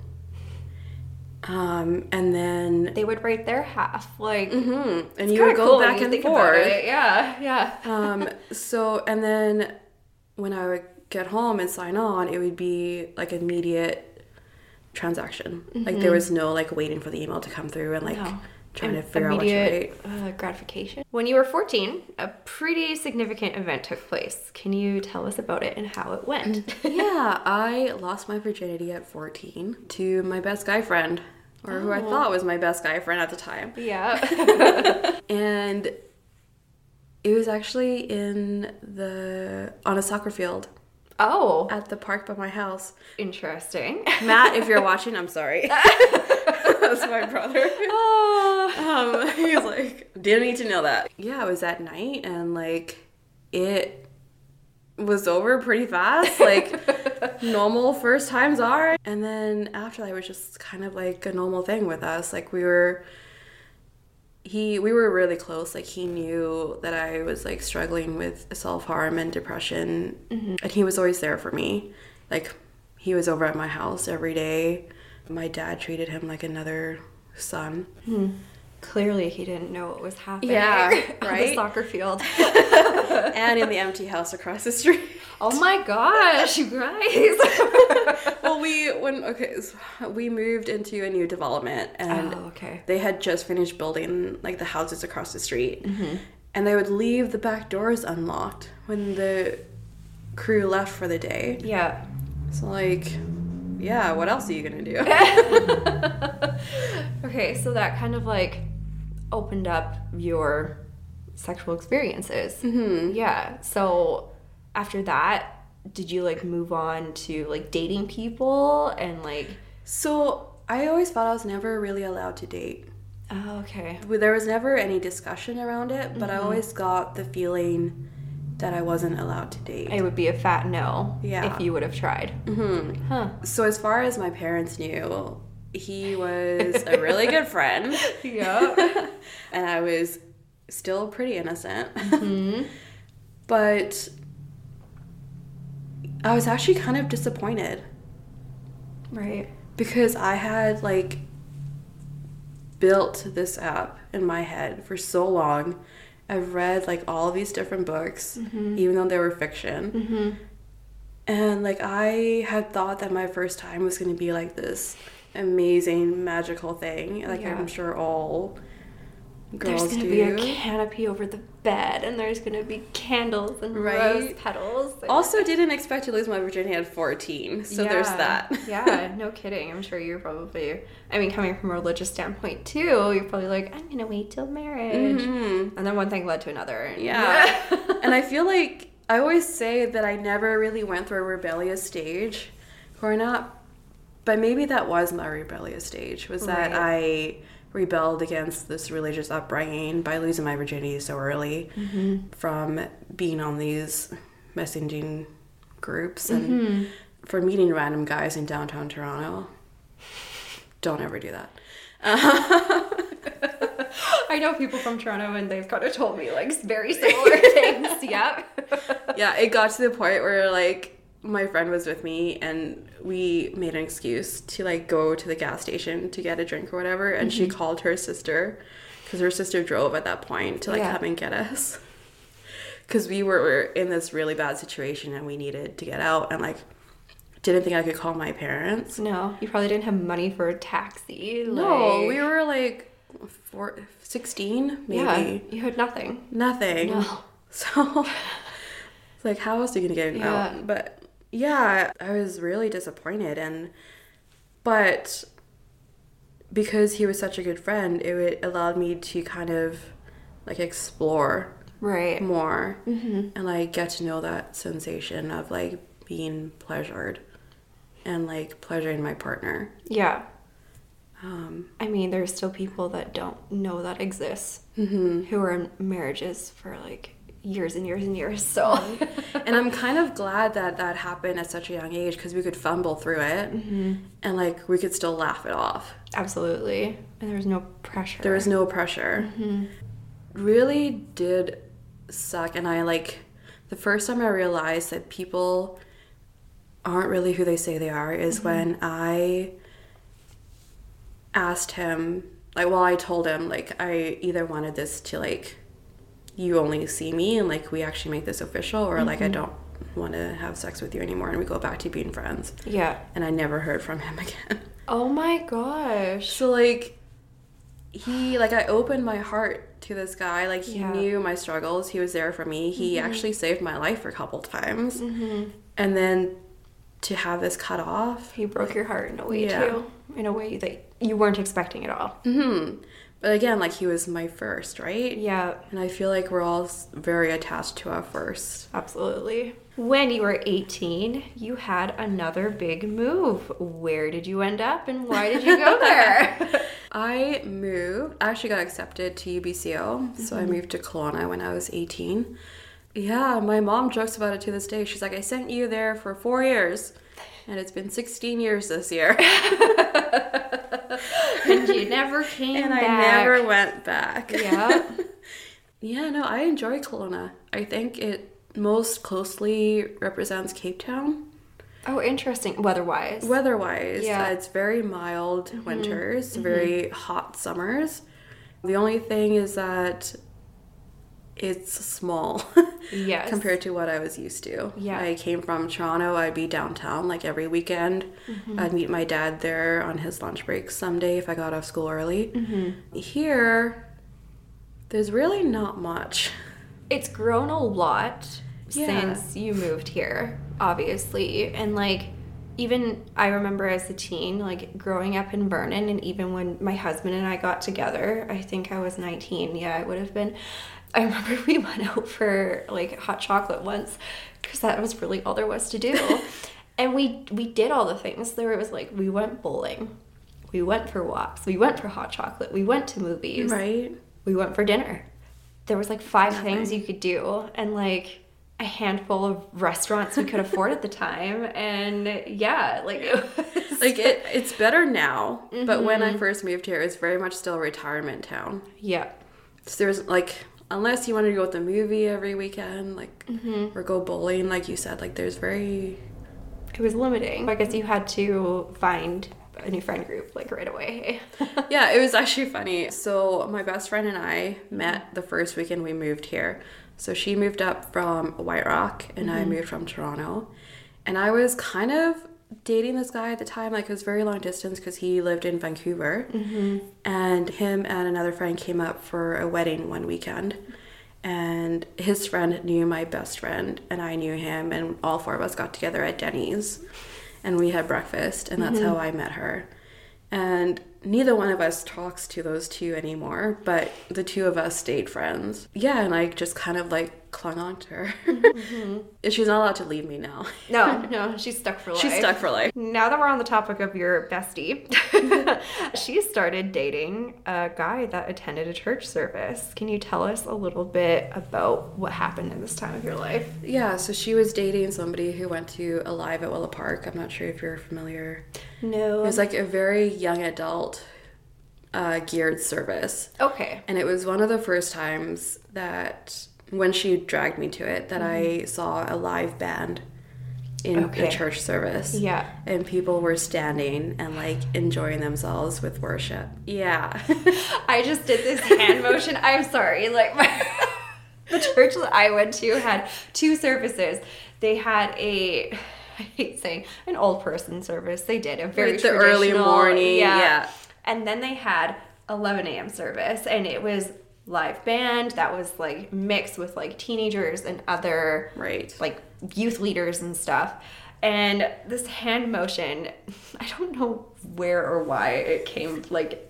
Um, and then, They would write their half. Like, Mhm. and you would go cool back and forth. Yeah, yeah. um so and then when i would get home and sign on it would be like immediate transaction like there was no like waiting for the email to come through and like No. trying to figure out what to write uh, gratification. When you were 14, a pretty significant event took place. Can you tell us about it and how it went? yeah i lost my virginity at 14 to my best guy friend or who i thought was my best guy friend at the time yeah. and it was actually in the on a soccer field oh, at the park by my house interesting. matt if you're watching i'm sorry that's my brother oh. um, he was like, didn't need to know that. Yeah, it was at night and like it was over pretty fast, like normal first times are. And then after that, it was just kind of like a normal thing with us. Like we were, he, we were really close. Like he knew that I was like struggling with self harm and depression, mm-hmm. and he was always there for me. Like he was over at my house every day. My dad treated him like another son. Hmm. Clearly, he didn't know what was happening. Yeah, on the right? soccer field. and in the empty house across the street. Oh my gosh, you guys. well, we when okay, so we moved into a new development, and oh, okay. they had just finished building like the houses across the street, and they would leave the back doors unlocked when the crew left for the day. Yeah. So like, yeah, what else are you gonna do? okay, so that kind of like opened up your sexual experiences. Mm-hmm. Yeah. So after that, did you like move on to like dating people and like? so I always thought I was never really allowed to date. Oh, okay. There was never any discussion around it, but I always got the feeling that I wasn't allowed to date. It would be a fat no. Yeah. If you would have tried. Mm-hmm. Huh. So as far as my parents knew, he was a really good friend, Yeah. and I was still pretty innocent. but I was actually kind of disappointed right. because I had like built this app in my head for so long. I've read like all these different books, mm-hmm. even though they were fiction. Mm-hmm. And like I had thought that my first time was going to be like this amazing magical thing. Like Yeah. I'm sure all girls there's gonna do. be a canopy over the bed, and there's gonna be candles and rose Right. petals. also, didn't expect to lose my virginity at 14, so there's that. yeah, no kidding. I'm sure you're probably. I mean, coming from a religious standpoint too, you're probably like, I'm gonna wait till marriage, Mhm. and then one thing led to another. and- Yeah. and I feel like I always say that I never really went through a rebellious stage growing up, but maybe that was my rebellious stage was that Right. I rebelled against this religious upbringing by losing my virginity so early mm-hmm. from being on these messaging groups and mm-hmm. for meeting random guys in downtown Toronto. Don't ever do that. I know people from Toronto, and they've kind of told me like very similar things. Yeah. yeah, it got to the point where like my friend was with me and we made an excuse to like go to the gas station to get a drink or whatever and she Mm-hmm. called her sister because her sister drove at that point to like Yeah. come and get us because we were, were in this really bad situation and we needed to get out and like didn't think I could call my parents. No, you probably didn't have money for a taxi. No, we were like four, 16 maybe. Yeah, you had nothing. Nothing. No. So it's like how else are you gonna get Yeah. out? But yeah, I was really disappointed and but because he was such a good friend, it allowed me to kind of like explore Right. more Mm-hmm. and like get to know that sensation of like being pleasured and like pleasuring my partner. Yeah. Um, I mean, there's still people that don't know that exists mhm. who are in marriages for like years and years and years. So, and I'm kind of glad that that happened at such a young age because we could fumble through it Mm-hmm. and like we could still laugh it off. absolutely. And there was no pressure. There was no pressure. Mm-hmm. Really did suck. And I like the first time I realized that people aren't really who they say they are is when I asked him, like, well, I told him, like, I either wanted this to, like, you only see me and, like, we actually make this official, or, like, I don't want to have sex with you anymore and we go back to being friends. Yeah. And I never heard from him again. Oh my gosh. So like he like I opened my heart to this guy. Like he Yeah. knew my struggles. He was there for me. He Mm-hmm. actually saved my life a couple times. And then to have this cut off. He broke your heart in a way Yeah. too, in a way that you weren't expecting at all. hmm But again, like he was my first, right? Yeah, And I feel like we're all very attached to our first. absolutely. When you were 18, you had another big move. Where did you end up and why did you go there? I moved. I actually got accepted to UBCO, so I mm-hmm. moved to Kelowna when I was 18. Yeah, my mom jokes about it to this day. She's like, I sent you there for four years, and it's been 16 years this year. and you never came and I never went back. Yeah. yeah, no, I enjoy Kelowna. I think it most closely represents Cape Town. Oh, interesting. Weather-wise. Weather-wise, Yeah. uh, it's very mild winters, very hot summers. The only thing is that it's small Yes. compared to what I was used to. Yeah. I came from Toronto. I'd be downtown like every weekend. Mm-hmm. I'd meet my dad there on his lunch break someday if I got off school early. Mm-hmm. Here, there's really not much. it's grown a lot Yeah. since you moved here, obviously. And like even I remember as a teen, like growing up in Vernon and even when my husband and I got together, I think I was 19. Yeah, I would have been. I remember we went out for like hot chocolate once because that was really all there was to do. and we we did all the things. There was like we went bowling. We went for walks. We went for hot chocolate. We went to movies Right? we went for dinner. There was like five Nothing. things you could do and like a handful of restaurants we could afford at the time. And yeah, like it was, Like it, it's better now, but when Mm-hmm. I first moved here, it's very much still a retirement town. yeah, So there's like, unless you wanted to go with the movie every weekend, like, Mm-hmm. or go bowling, like you said, like there's very it was limiting. I guess you had to find a new friend group like right away. yeah, it was actually funny. So my best friend and I met the first weekend we moved here. So she moved up from White Rock and I moved from Toronto. And I was kind of dating this guy at the time. Like it was very long distance because he lived in Vancouver, mm-hmm. and him and another friend came up for a wedding one weekend. And his friend knew my best friend, and I knew him, and all four of us got together at Denny's, and we had breakfast, and that's mm-hmm. how I met her. And neither one of us talks to those two anymore, but the two of us stayed friends. Yeah, and I just kind of like clung on to her. And She's not allowed to leave me now. No, no, she's stuck for life. She's stuck for life. Now that we're on the topic of your bestie, she started dating a guy that attended a church service. Can you tell us a little bit about what happened in this time of your life? Yeah, so she was dating somebody who went to Alive at Willow Park. I'm not sure if you're familiar. No. It was like a very young adult uh, geared service. okay. And it was one of the first times that when she dragged me to it that I mm-hmm. saw a live band in Okay. a church service. Yeah. And people were standing and like enjoying themselves with worship. Yeah. I just did this hand motion. I'm sorry. Like my, the church that I went to had two services. They had a I hate saying an old person service. They did a very Like the early morning, yeah. And then they had 11 a.m. service, and it was live band that was like mixed with like teenagers and other right. like youth leaders and stuff. And this hand motion, I don't know where or why it came like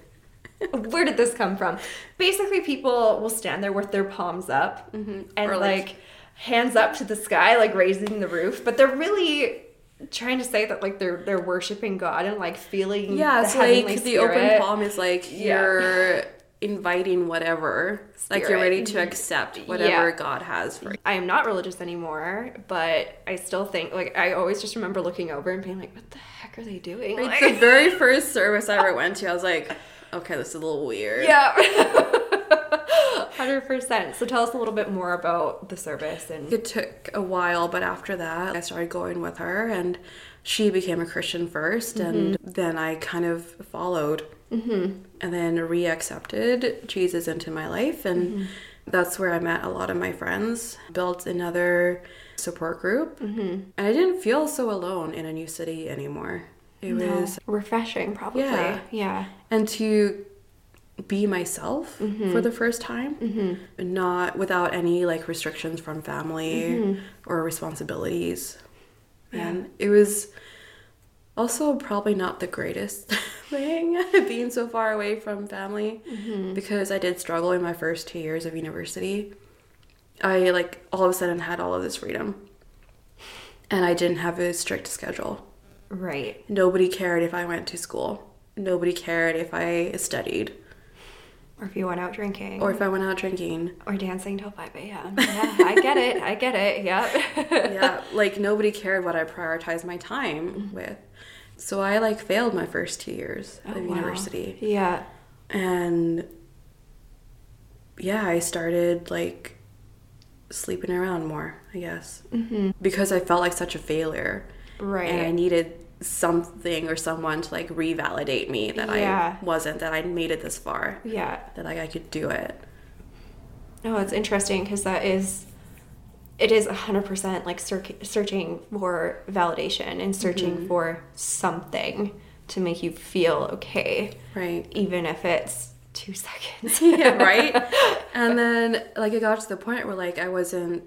where did this come from? Basically people will stand there with their palms up mm-hmm. and Or, like, like- hands up to the sky like raising the roof, but they're really trying to say that like they're they're worshiping God and like feeling Yeah, the it's like the spirit. open palm is like Yeah. you're inviting whatever. Like you're ready to accept whatever Yeah. God has for you. I am not religious anymore, but I still think like I always just remember looking over and being like, "What the heck are they doing?" Like Like- the very first service I ever went to, I was like, okay, this is a little weird. Yeah. 100%. So tell us a little bit more about the service and It took a while, but after that, I started going with her, and she became a Christian 1st mm-hmm. and then I kind of followed, mm-hmm. and then re-accepted Jesus into my life, and that's where I met a lot of my friends. Built another support group, mm-hmm. and I didn't feel so alone in a new city anymore. It was refreshing probably. Yeah. Yeah. and to be myself for the first time not without any like restrictions from family or responsibilities and it was also probably not the greatest thing being so far away from family mm-hmm. because i did struggle in my first two years of university i like all of a sudden had all of this freedom and i didn't have a strict schedule Right. Nobody cared if I went to school. Nobody cared if I studied Or if you went out drinking or if I went out drinking. or dancing till 5 a.m. Yeah, I get it. I get it. Yep. Yeah, like nobody cared what I prioritized my time mm-hmm. with. So I like failed my first two years of Oh, wow. university. Yeah. And yeah, I started like sleeping around more, I guess. Mm-hmm. Because I felt like such a failure. Right. And I needed something or someone to like revalidate me that Yeah. I wasn't, that I made it this far, Yeah. that like I could do it. Oh, it's interesting because that is, it is 100% like search, searching for validation and searching mm-hmm. for something to make you feel okay, Right. even if it's two seconds. yeah, right? And then like it got to the point where like I wasn't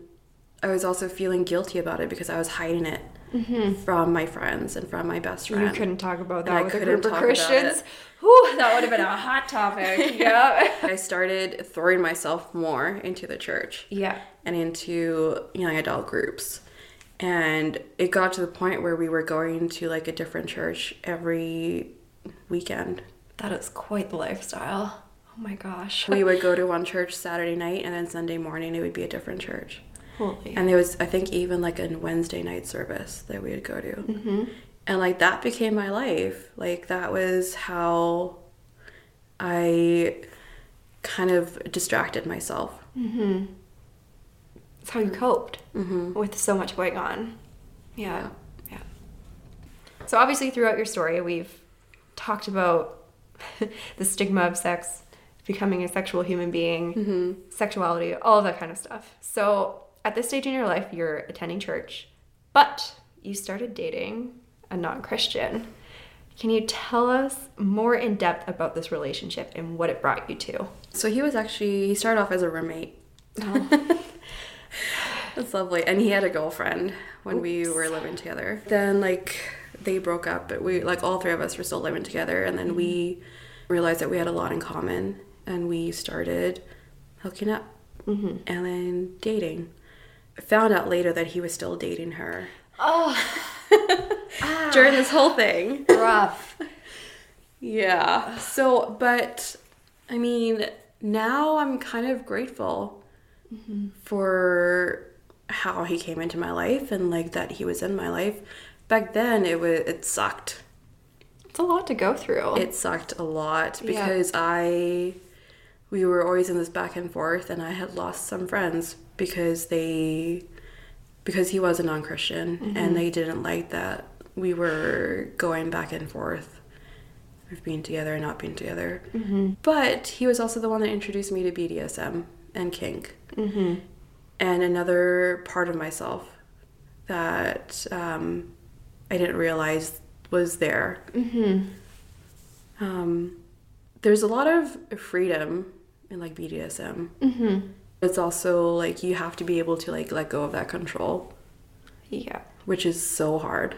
I was also feeling guilty about it because I was hiding it Mm-hmm. from my friends and from my best friend. You couldn't talk about that I with a couldn't group of Christians. Whew, that would have been a hot topic. yeah. I started throwing myself more into the church Yeah. and into young adult groups. And it got to the point where we were going to like a different church every weekend. That is quite the lifestyle. Oh my gosh. We would go to one church Saturday night and then Sunday morning it would be a different church. Holy. And there was, I think, even like a Wednesday night service that we would go to. Mm-hmm. And like that became my life. Like that was how I kind of distracted myself. Mm-hmm. It's how you coped mm-hmm. with so much going on. Yeah. Yeah. So obviously throughout your story we've talked about the stigma of sex, becoming a sexual human being, sexuality, all of that kind of stuff. So at this stage in your life you're attending church, but you started dating a non Christian. Can you tell us more in depth about this relationship and what it brought you to? So he was actually, he started off as a roommate. Oh. That's lovely. And he had a girlfriend when Oops. we were living together. Then, like, they broke up, but we, like, all three of us were still living together. And then mm-hmm. we realized that we had a lot in common and we started hooking up mm-hmm. and then dating. Found out later that he was still dating her. Oh. During this whole thing. Rough. yeah. So, but I mean, now I'm kind of grateful mm-hmm. for how he came into my life and like that he was in my life. Back then, it was it sucked. It's a lot to go through. It sucked a lot because yeah. I we were always in this back and forth and I had lost some friends because they because he was a non-Christian mm-hmm. and they didn't like that we were going back and forth of being together and not being together. Mm-hmm. But he was also the one that introduced me to BDSM and kink. Mm-hmm. And another part of myself that um, I didn't realize was there. Mm-hmm. Um, there's a lot of freedom in like BDSM. It's also like you have to be able to like let go of that control. Yeah. Which is so hard.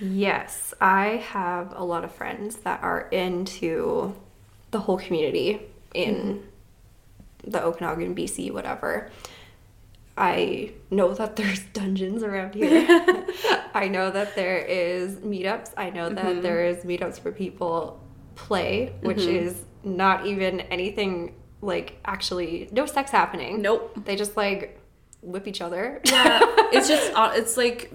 yes, I have a lot of friends that are into the whole community in mm-hmm. the Okanagan, BC, whatever. I know that there's dungeons around here. I know that there is meetups. I know that mm-hmm. there is meetups for people play, which mm-hmm. is not even anything like actually no sex happening. Nope. They just like whip each other. Yeah. it's just it's like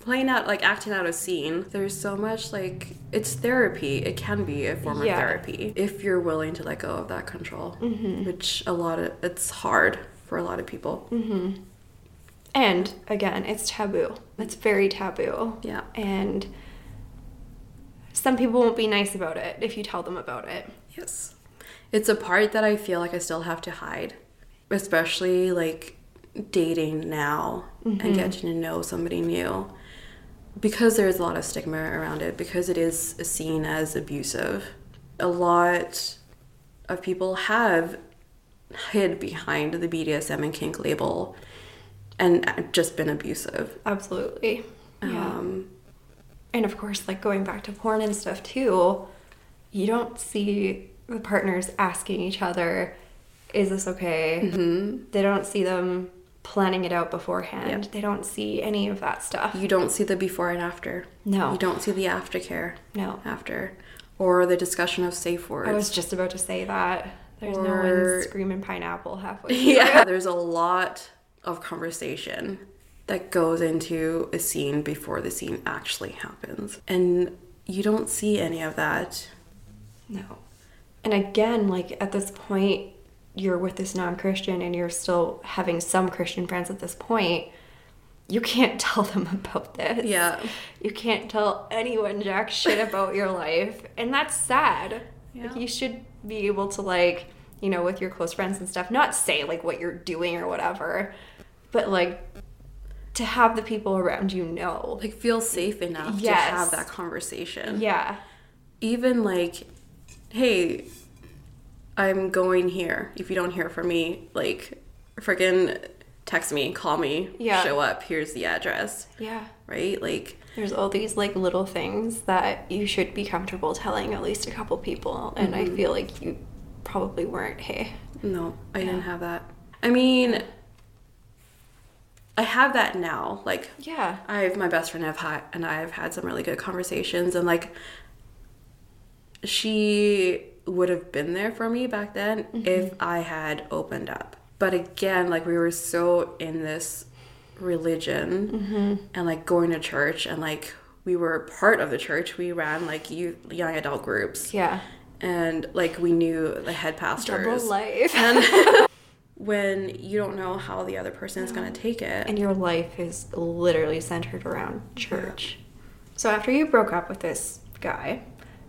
playing out like acting out a scene. There's so much like it's therapy. It can be a form yeah. of therapy if you're willing to let go of that control, mm-hmm. which a lot of it's hard for a lot of people. Mm-hmm. And again, it's taboo. It's very taboo. Yeah. And some people won't be nice about it if you tell them about it. Yes. It's a part that I feel like I still have to hide, especially like dating now mm-hmm. and getting to know somebody new because there's a lot of stigma around it because it is seen as abusive. A lot of people have hid behind the BDSM and kink label and just been abusive. Absolutely. Yeah. Um, and of course, like going back to porn and stuff too, you don't see the partners asking each other, is this okay? Mm-hmm. They don't see them planning it out beforehand. Yep. They don't see any of that stuff. You don't see the before and after. No. You don't see the aftercare. No. After. Or the discussion of safe words. I was just about to say that. There's or... no one screaming pineapple halfway. Through. Yeah. There's a lot of conversation that goes into a scene before the scene actually happens. And you don't see any of that. No. And again, like at this point, you're with this non Christian and you're still having some Christian friends at this point. You can't tell them about this. Yeah. You can't tell anyone jack shit about your life. And that's sad. Yeah. Like, you should be able to, like, you know, with your close friends and stuff, not say like what you're doing or whatever, but like to have the people around you know. Like feel safe enough yes. to have that conversation. Yeah. Even like, hey, I'm going here. If you don't hear from me, like freaking text me, call me, yeah. show up, here's the address. Yeah. Right? Like there's all these like little things that you should be comfortable telling at least a couple people and mm-hmm. I feel like you probably weren't, hey. No, I yeah. didn't have that. I mean, I have that now. Like, yeah, I have my best friend have had, and I have had some really good conversations, and like, she would have been there for me back then mm-hmm. if I had opened up. But again, like, we were so in this religion mm-hmm. and like going to church, and like, we were part of the church. We ran like youth, young adult groups. Yeah. And like, we knew the head pastors. Double life. and when you don't know how the other person is going to take it. And your life is literally centered around church. Yeah. So after you broke up with this guy,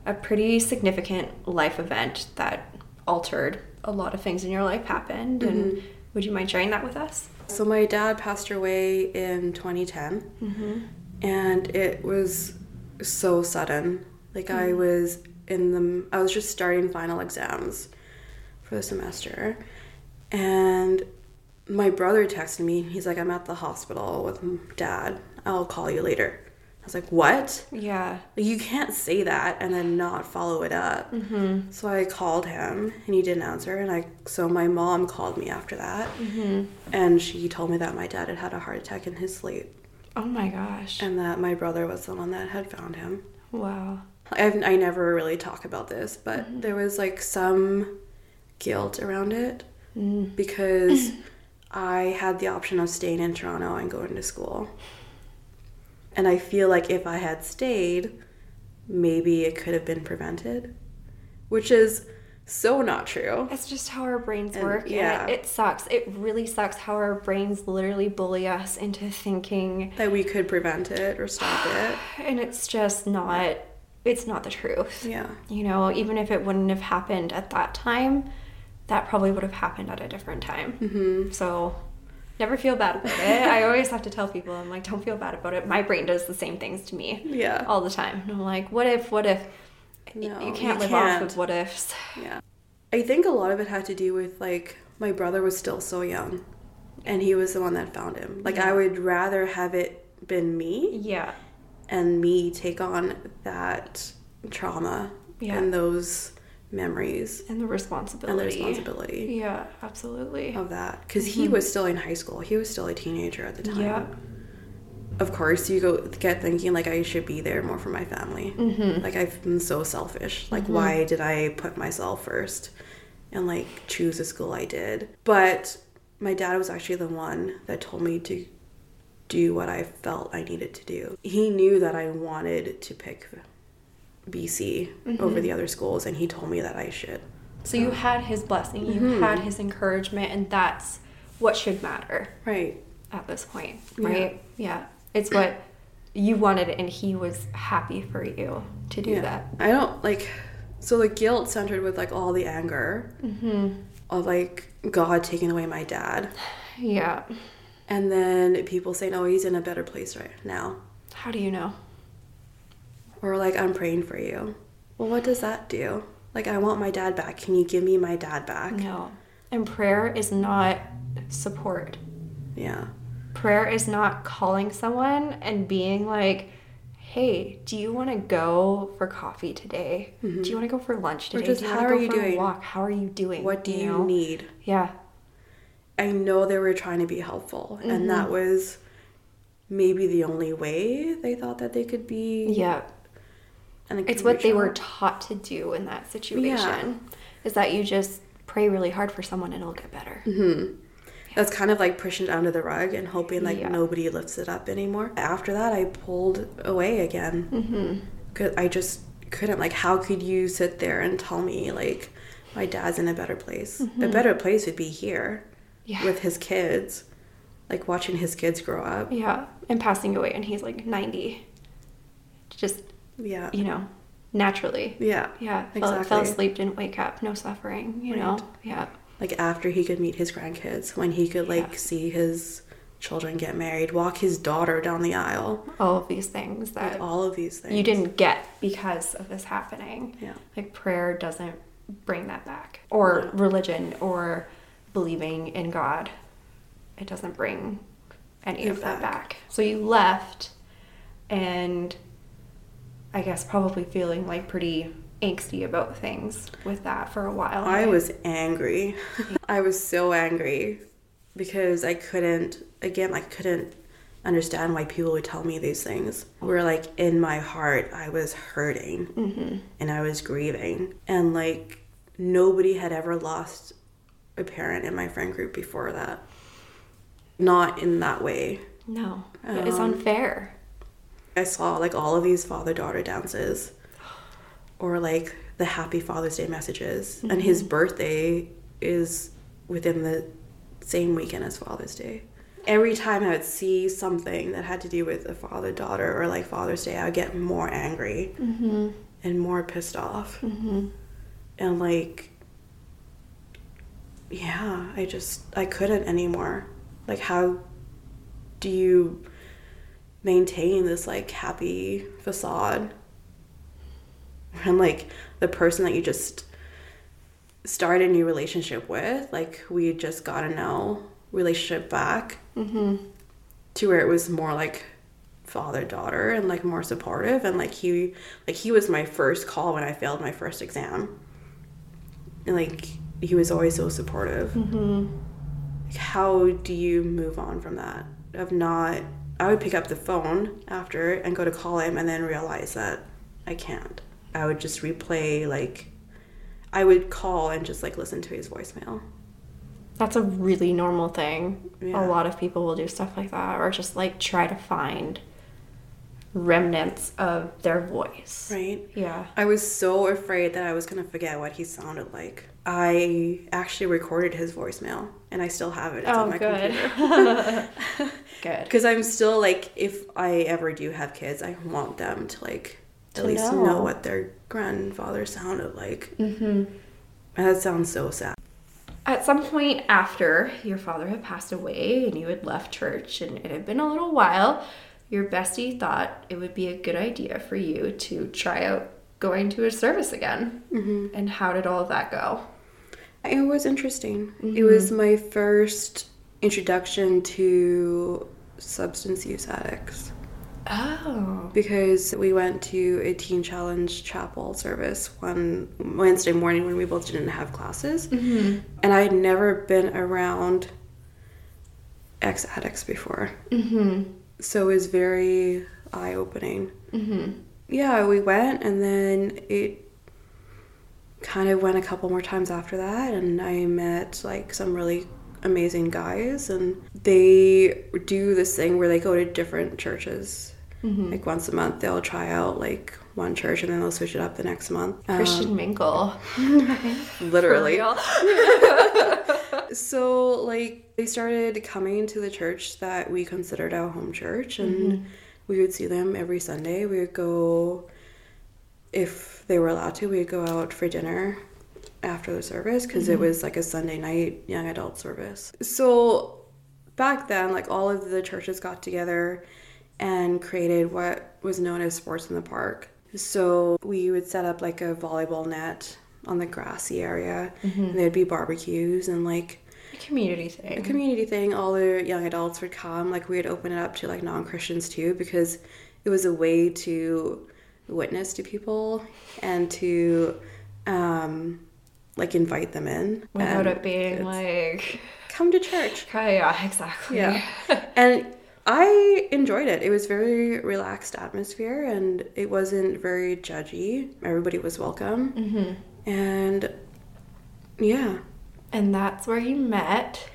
a pretty significant life event that altered a lot of things in your life happened. Mm-hmm. And would you mind sharing that with us? So my dad passed away in 2010. Mm-hmm. and it was so sudden. Like I was in the I was just starting final exams for the semester and my brother texted me. He's like I'm at the hospital with dad. I'll call you later. I was like, "What?" Yeah. Like, you can't say that and then not follow it up. Mm-hmm. So I called him and he didn't answer. And I so my mom called me after that, mm-hmm. and she told me that my dad had had a heart attack in his sleep, Oh my gosh. and that my brother was the one that had found him. Wow. I've, I never really talk about this, but there was like some guilt around it because I had the option of staying in Toronto and going to school. And I feel like if I had stayed, maybe it could have been prevented, which is so not true. It's just how our brains And- work. yeah. It, it sucks. It really sucks how our brains literally bully us into thinking That we could prevent it or stop it. and it's just not it's not the truth. Yeah. You know, even if it wouldn't have happened at that time, that probably would have happened at a different time. Mm-hmm. So never feel bad about it. I always have to tell people, I'm like, don't feel bad about it. My brain does the same things to me Yeah. all the time. And I'm like, what if, what if? No, you can't you live off can't. of what ifs. Yeah. I think a lot of it had to do with like my brother was still so young and he was the one that found him. Like I would rather have it been me Yeah. and me take on that trauma Yeah. and those memories And the responsibility. and the responsibility Yeah, absolutely. of that cuz he was still in high school. He was still a teenager at the time. Yeah. Of course, you go get thinking like I should be there more for my family. Mm-hmm. Like I've been so selfish. Like why did I put myself first and like choose the school I did? But my dad was actually the one that told me to do what I felt I needed to do. He knew that I wanted to pick BC over mm-hmm. the other schools, and he told me that I should. So you had his blessing, you mm-hmm. had his encouragement, and that's what should matter Right. at this point, right? Yeah. It's what you wanted, and he was happy for you to do that. I don't like. So the guilt centered with like all the anger mm-hmm. of like God taking away my dad, Yeah. and then people saying, "Oh, he's in a better place right now," How do you know? Or like, "I'm praying for you." Well, what does that do? Like, I want my dad back. Can you give me my dad back? No. And prayer is not support. Yeah. Prayer is not calling someone and being like, hey, do you want to go for coffee today? Do you want to go for lunch today? Or just, do how are you for a doing? walk? How are you doing? What do you, know? need? Yeah. I know they were trying to be helpful, Mm-hmm. and that was maybe the only way they thought that they could be. Yeah. And like, It's what they were taught to do in that situation. Is that you just pray really hard for someone and it'll get better. out. That's kind of like pushing it under the rug and hoping like Yeah. nobody lifts it up anymore. After that, I pulled away again. Mm-hmm. Cause I just couldn't. Like, how could you sit there and tell me like my dad's in a better place? A better place would be here Mm-hmm. Yeah. with his kids, like watching his kids grow up. Yeah. And passing away and he's like 90. Just, Yeah. you know, naturally. Yeah. Yeah. Fell, Exactly. fell asleep, didn't wake up, no suffering, you know? Yeah. like after he could meet his grandkids when he could like Yeah. see his children get married walk his daughter down the aisle All of these things that all of these things you didn't get because of this happening. Yeah. Like prayer doesn't bring that back. Or No. religion or believing in God. It doesn't bring any of that back. back. So you left and I guess probably feeling like pretty angsty about things with that for a while. i right? was angry i was so angry because i couldn't again i couldn't understand why people would tell me these things where like in my heart i was hurting Mm-hmm. and i was grieving and like nobody had ever lost a parent in my friend group before that not in that way No. it's Um, unfair. I saw like all of these father daughter dances or like the happy Father's Day messages. And his mm-hmm. birthday is within the same weekend as Father's Day. Every time I would see something that had to do with a father daughter or like Father's Day, I would get more angry mm-hmm. and more pissed off. Mm-hmm. And like, yeah, I just, I couldn't anymore. Like, how do you maintain this like happy facade. And like the person that you just start a new relationship with like we just got to know relationship back mm-hmm. to where it was more like father daughter and like more supportive. And like he like he was my first call when i failed my first exam. And like he was always so supportive. Mm-hmm. like, how do you move on from that? Of not i would pick up the phone after and go to call him and then realize that i can't i would just replay like i would call and just like listen to his voicemail that's a really normal thing. Yeah. A lot of people will do stuff like that or just like try to find remnants of their voice. Right? Yeah. I was so afraid that I was going to forget what he sounded like. I actually recorded his voicemail and I still have it. It's oh, on my good. computer. good. Because I'm still like, if I ever do have kids, I want them to like to at least know. know. what their grandfather sounded like. Mm-hmm. That sounds so sad. At some point after your father had passed away and you had left church and it had been a little while, your bestie thought it would be a good idea for you to try out going to a service again. Mm-hmm. And how did all of that go? It was interesting. Mm-hmm. It was my first introduction to substance use addicts. Oh. Because we went to a Teen Challenge chapel service one Wednesday morning when we both didn't have classes. Mm-hmm. And I had never been around ex addicts before. Mm-hmm. So it was very eye opening. Mm-hmm. Yeah, we went and then it kind of went a couple more times after that. And I met like some really amazing guys and they do this thing where they go to different churches Mm-hmm. Like once a month, they'll try out like one church and then they'll switch it up the next month. Christian um, mingle. literally. so, like, they started coming to the church that we considered our home church, and mm-hmm. we would see them every Sunday. We would go, if they were allowed to, we'd go out for dinner after the service because mm-hmm. it was like a Sunday night young adult service. So, back then, like, all of the churches got together and created what was known as Sports in the Park. So we would set up like a volleyball net on the grassy area, mm-hmm. and there'd be barbecues and like a community thing. A community thing. All the young adults would come. Like we would open it up to like non Christians too, because it was a way to witness to people and to um, like invite them in without it being like come to church. Yeah, exactly. Yeah, and I enjoyed it. It was very relaxed atmosphere and it wasn't very judgy. Everybody was welcome. Mm-hmm. And yeah. And that's where you met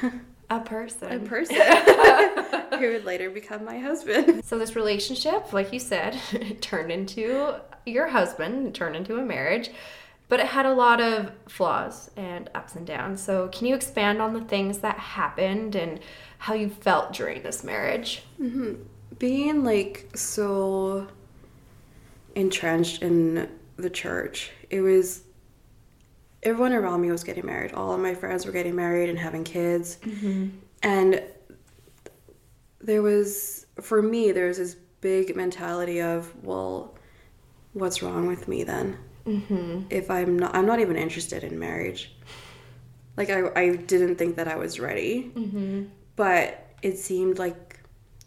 a person. A person who would later become my husband. So this relationship, like you said, turned into your husband, turned into a marriage but it had a lot of flaws and ups and downs. So, can you expand on the things that happened and how you felt during this marriage? Mm-hmm. Being like so entrenched in the church, it was everyone around me was getting married. All of my friends were getting married and having kids. Mm-hmm. And there was, for me, there was this big mentality of, well, what's wrong with me then? mm-hmm. if I'm not I'm not even interested in marriage. Like I I didn't think that I was ready, mm-hmm. but it seemed like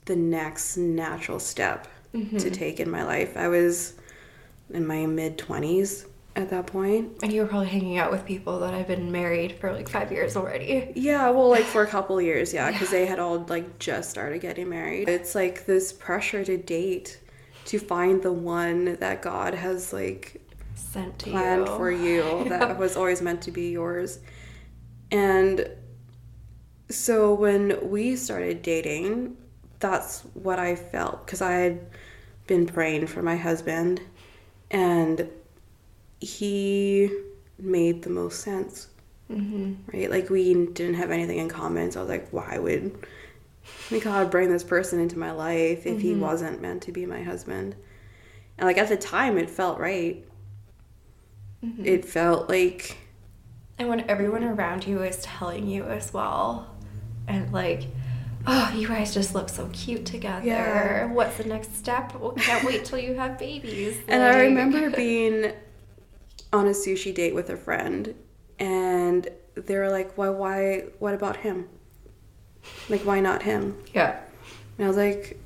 the next natural step mm-hmm. to take in my life. I was in my mid twenties at that point. And you were probably hanging out with people that I've been married for like five years already. Yeah, well, like for a couple years, yeah, because yeah. they had all like just started getting married. It's like this pressure to date, to find the one that God has like sent to planned you. for you that was always meant to be yours. And so when we started dating, that's what I felt because I had been praying for my husband and he made the most sense. Mm-hmm. Right? Like we didn't have anything in common. So I was like, why would God bring this person into my life if mm-hmm. he wasn't meant to be my husband? And like at the time, it felt right. Mm-hmm. It felt like. And when everyone around you is telling you as well, and like, Oh, you guys just look so cute together. Yeah. What's the next step? Well, can't wait till you have babies. And I remember being on a sushi date with a friend, and they were like, "Why? Why? What about him? Like, why not him?" Yeah. And I was like,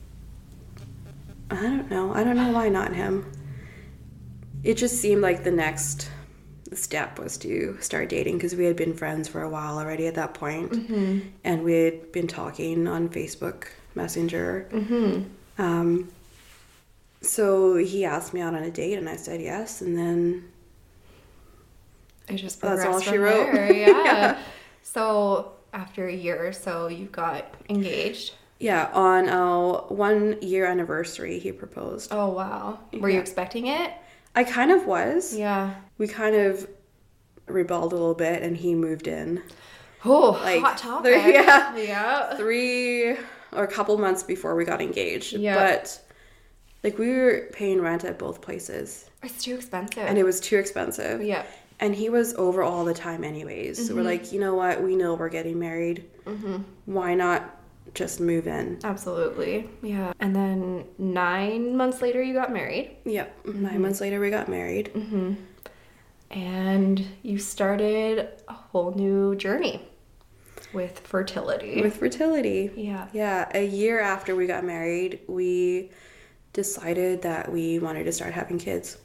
"I don't know. I don't know why not him." It just seemed like the next step was to start dating because we had been friends for a while already at that point, and we had been talking on Facebook Messenger. Mm-hmm. Um, so he asked me out on a date, and I said yes, and then I just That's all progressed she wrote. there, Yeah. Yeah. So after a year or so, you got engaged. yeah, on our one year anniversary, he proposed. Oh wow. Were you expecting it? I kind of was. Yeah. We kind of rebelled a little bit, and he moved in Oh, Like, hot topic. yeah. Yeah. three or a couple months before we got engaged. Yeah. But like we were paying rent at both places, It's too expensive. and it was too expensive. yeah. And he was over all the time, anyways. So we're mm-hmm. like, you know what? We know we're getting married. Mm-hmm. Why not just move in? Absolutely. Yeah. And then nine months later, you got married. Yep. Nine mm-hmm. months later, we got married. Mm-hmm. and you started a whole new journey with fertility. with fertility. yeah. Yeah, a year after we got married, we decided that we wanted to start having kids.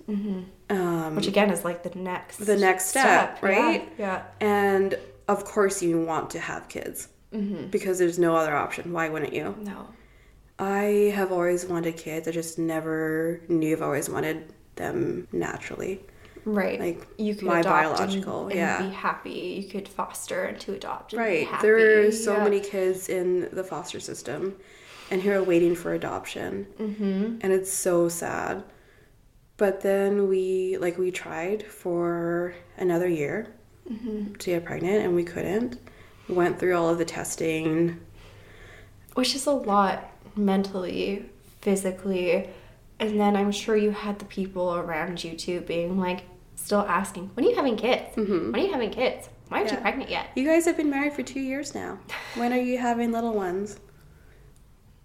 Um, Which again is like the next The next step, right? Yeah. and of course, you want to have kids because there's no other option. Why wouldn't you? No. I have always wanted kids. I just never knew I've always wanted them naturally. Right. Like, you could my adopt biological, and, and yeah. be happy. You could foster and to adopt and Right. There are so Yeah. many kids in the foster system and who are waiting for adoption. Mm-hmm. And it's so sad. But then we, like, we tried for another year Mm-hmm. to get pregnant and we couldn't. We went through all of the testing. which is a lot mentally, physically, and then I'm sure you had the people around you too being like still asking, "When are you having kids? When are you having kids? Why aren't you pregnant yet?" You guys have been married for two years now. When are you having little ones?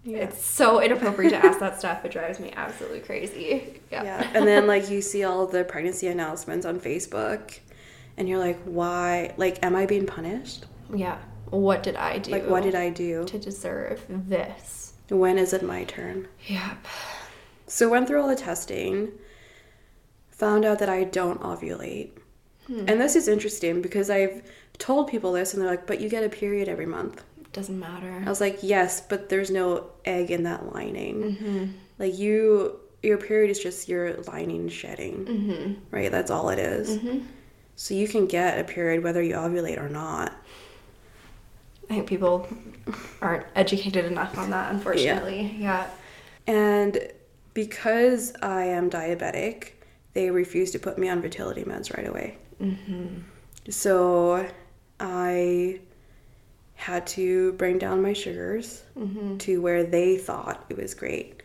Yeah. It's so inappropriate to ask that stuff. It drives me absolutely crazy. Yeah. Yeah. And then like you see all the pregnancy announcements on Facebook and you're like, why like am I being punished? Yeah. What did I do? Like what did I do? to deserve this? When is it my turn? Yep. So went through all the testing, found out that I don't ovulate. Hmm. And this is interesting because I've told people this and they're like, but you get a period every month. Doesn't matter. I was like, yes, but there's no egg in that lining. Mm-hmm. Like you, your period is just your lining shedding, mm-hmm. right? That's all it is. Mm-hmm. So you can get a period whether you ovulate or not. I think people aren't educated enough on that, unfortunately. Yeah. And because I am diabetic, they refused to put me on fertility meds right away. So I had to bring down my sugars mm-hmm. to where they thought it was great.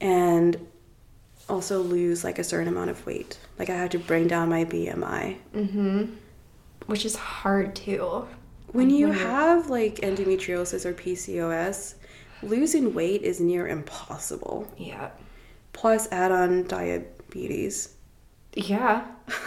And also lose like a certain amount of weight. Like I had to bring down my BMI. Mm-hmm. Which is hard too. When you have like endometriosis or PCOS, losing weight is near impossible. Yeah. Plus add on diabetes. Yeah.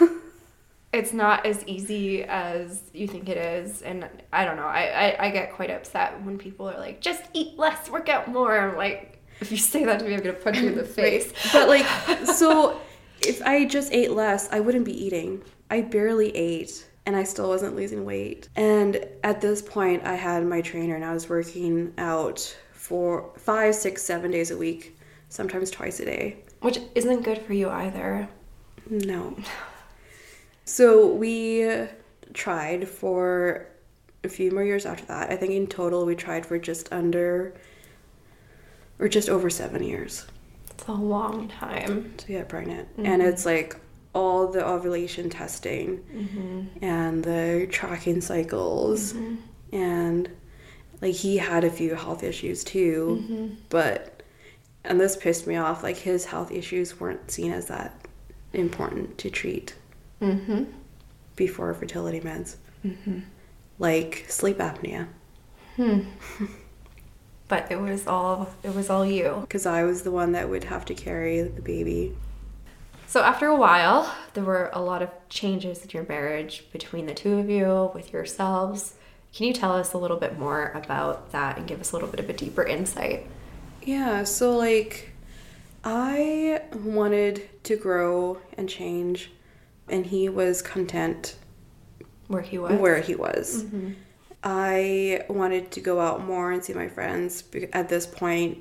it's not as easy as you think it is. And I don't know. I, I, I get quite upset when people are like, just eat less, work out more. I'm like, if you say that to me, I'm going to punch you in the face. But like, so if I just ate less, I wouldn't be eating. I barely ate and I still wasn't losing weight. And at this point, I had my trainer and I was working out for five, six, seven days a week, sometimes twice a day. Which isn't good for you either. No. So we tried for a few more years after that. I think in total we tried for just under or just over seven years. It's a long time. to get pregnant. And mm-hmm. it's like all the ovulation testing mm-hmm. and the tracking cycles. Mm-hmm. And like he had a few health issues too but and this pissed me off like his health issues weren't seen as that important to treat Mm-hmm. before fertility meds like sleep apnea Hmm. but it was all it was all you. Because I was the one that would have to carry the baby. So after a while, there were a lot of changes in your marriage between the two of you, with yourselves. Can you tell us a little bit more about that and give us a little bit of a deeper insight? Yeah, so like I wanted to grow and change, and he was content where he was. Where he was. Mm-hmm. I wanted to go out more and see my friends. At this point,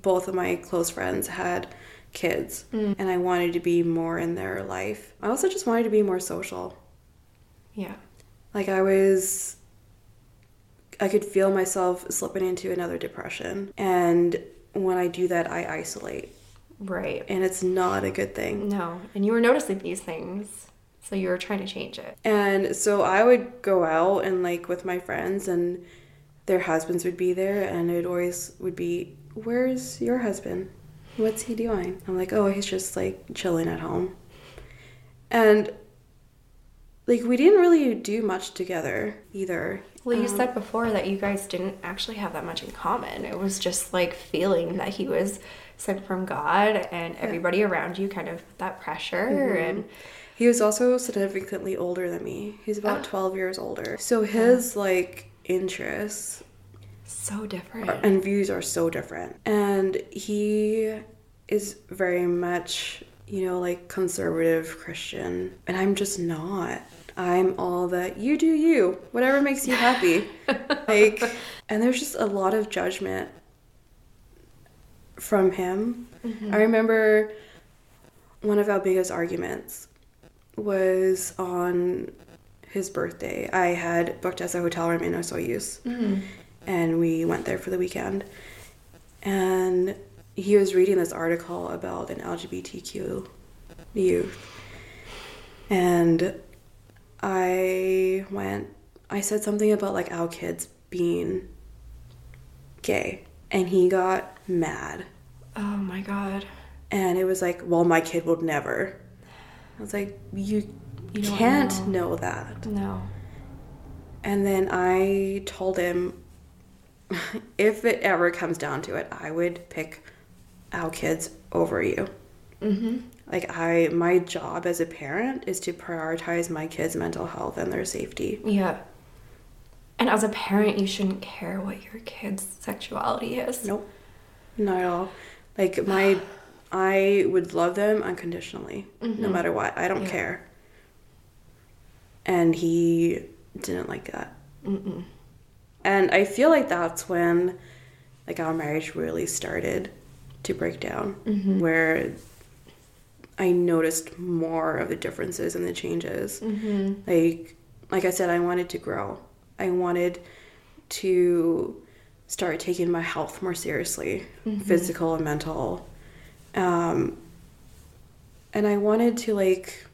both of my close friends had kids, mm. and I wanted to be more in their life. I also just wanted to be more social. Yeah. Like I was I could feel myself slipping into another depression. And when I do that, I isolate. Right. And it's not a good thing. No. And you were noticing these things. So you were trying to change it. And so I would go out and like with my friends and their husbands would be there and it always would be, Where's your husband? What's he doing? I'm like, Oh, he's just like chilling at home. And like we didn't really do much together either. Well, you um, said before that you guys didn't actually have that much in common. It was just like feeling that he was sent from God and everybody yeah. around you kind of that pressure mm-hmm. and he was also significantly older than me. He's about oh. 12 years older. So his yeah. like interests so different are, and views are so different. And he is very much, you know, like conservative Christian and I'm just not. I'm all that you do you, whatever makes you happy. like, and there's just a lot of judgment from him. Mm-hmm. I remember one of our biggest arguments was on his birthday. I had booked us a hotel room in Osoyoos, mm-hmm. and we went there for the weekend. And he was reading this article about an LGBTQ youth, and I went, I said something about like our kids being gay, and he got mad. Oh my god. And it was like, well, my kid would never. I was like, you, you can't know. know that. No. And then I told him, if it ever comes down to it, I would pick our kids over you. Mm-hmm. Like I, my job as a parent is to prioritize my kids' mental health and their safety. Yeah. And as a parent, you shouldn't care what your kid's sexuality is. Nope. Not at all. Like my, I would love them unconditionally, mm-hmm. no matter what. I don't yeah. care. And he didn't like that. Mm-mm. And I feel like that's when, like, our marriage really started to break down, mm-hmm. where I noticed more of the differences and the changes. Mm-hmm. Like, like I said, I wanted to grow. I wanted to start taking my health more seriously, mm-hmm. physical and mental. Um, and I wanted to like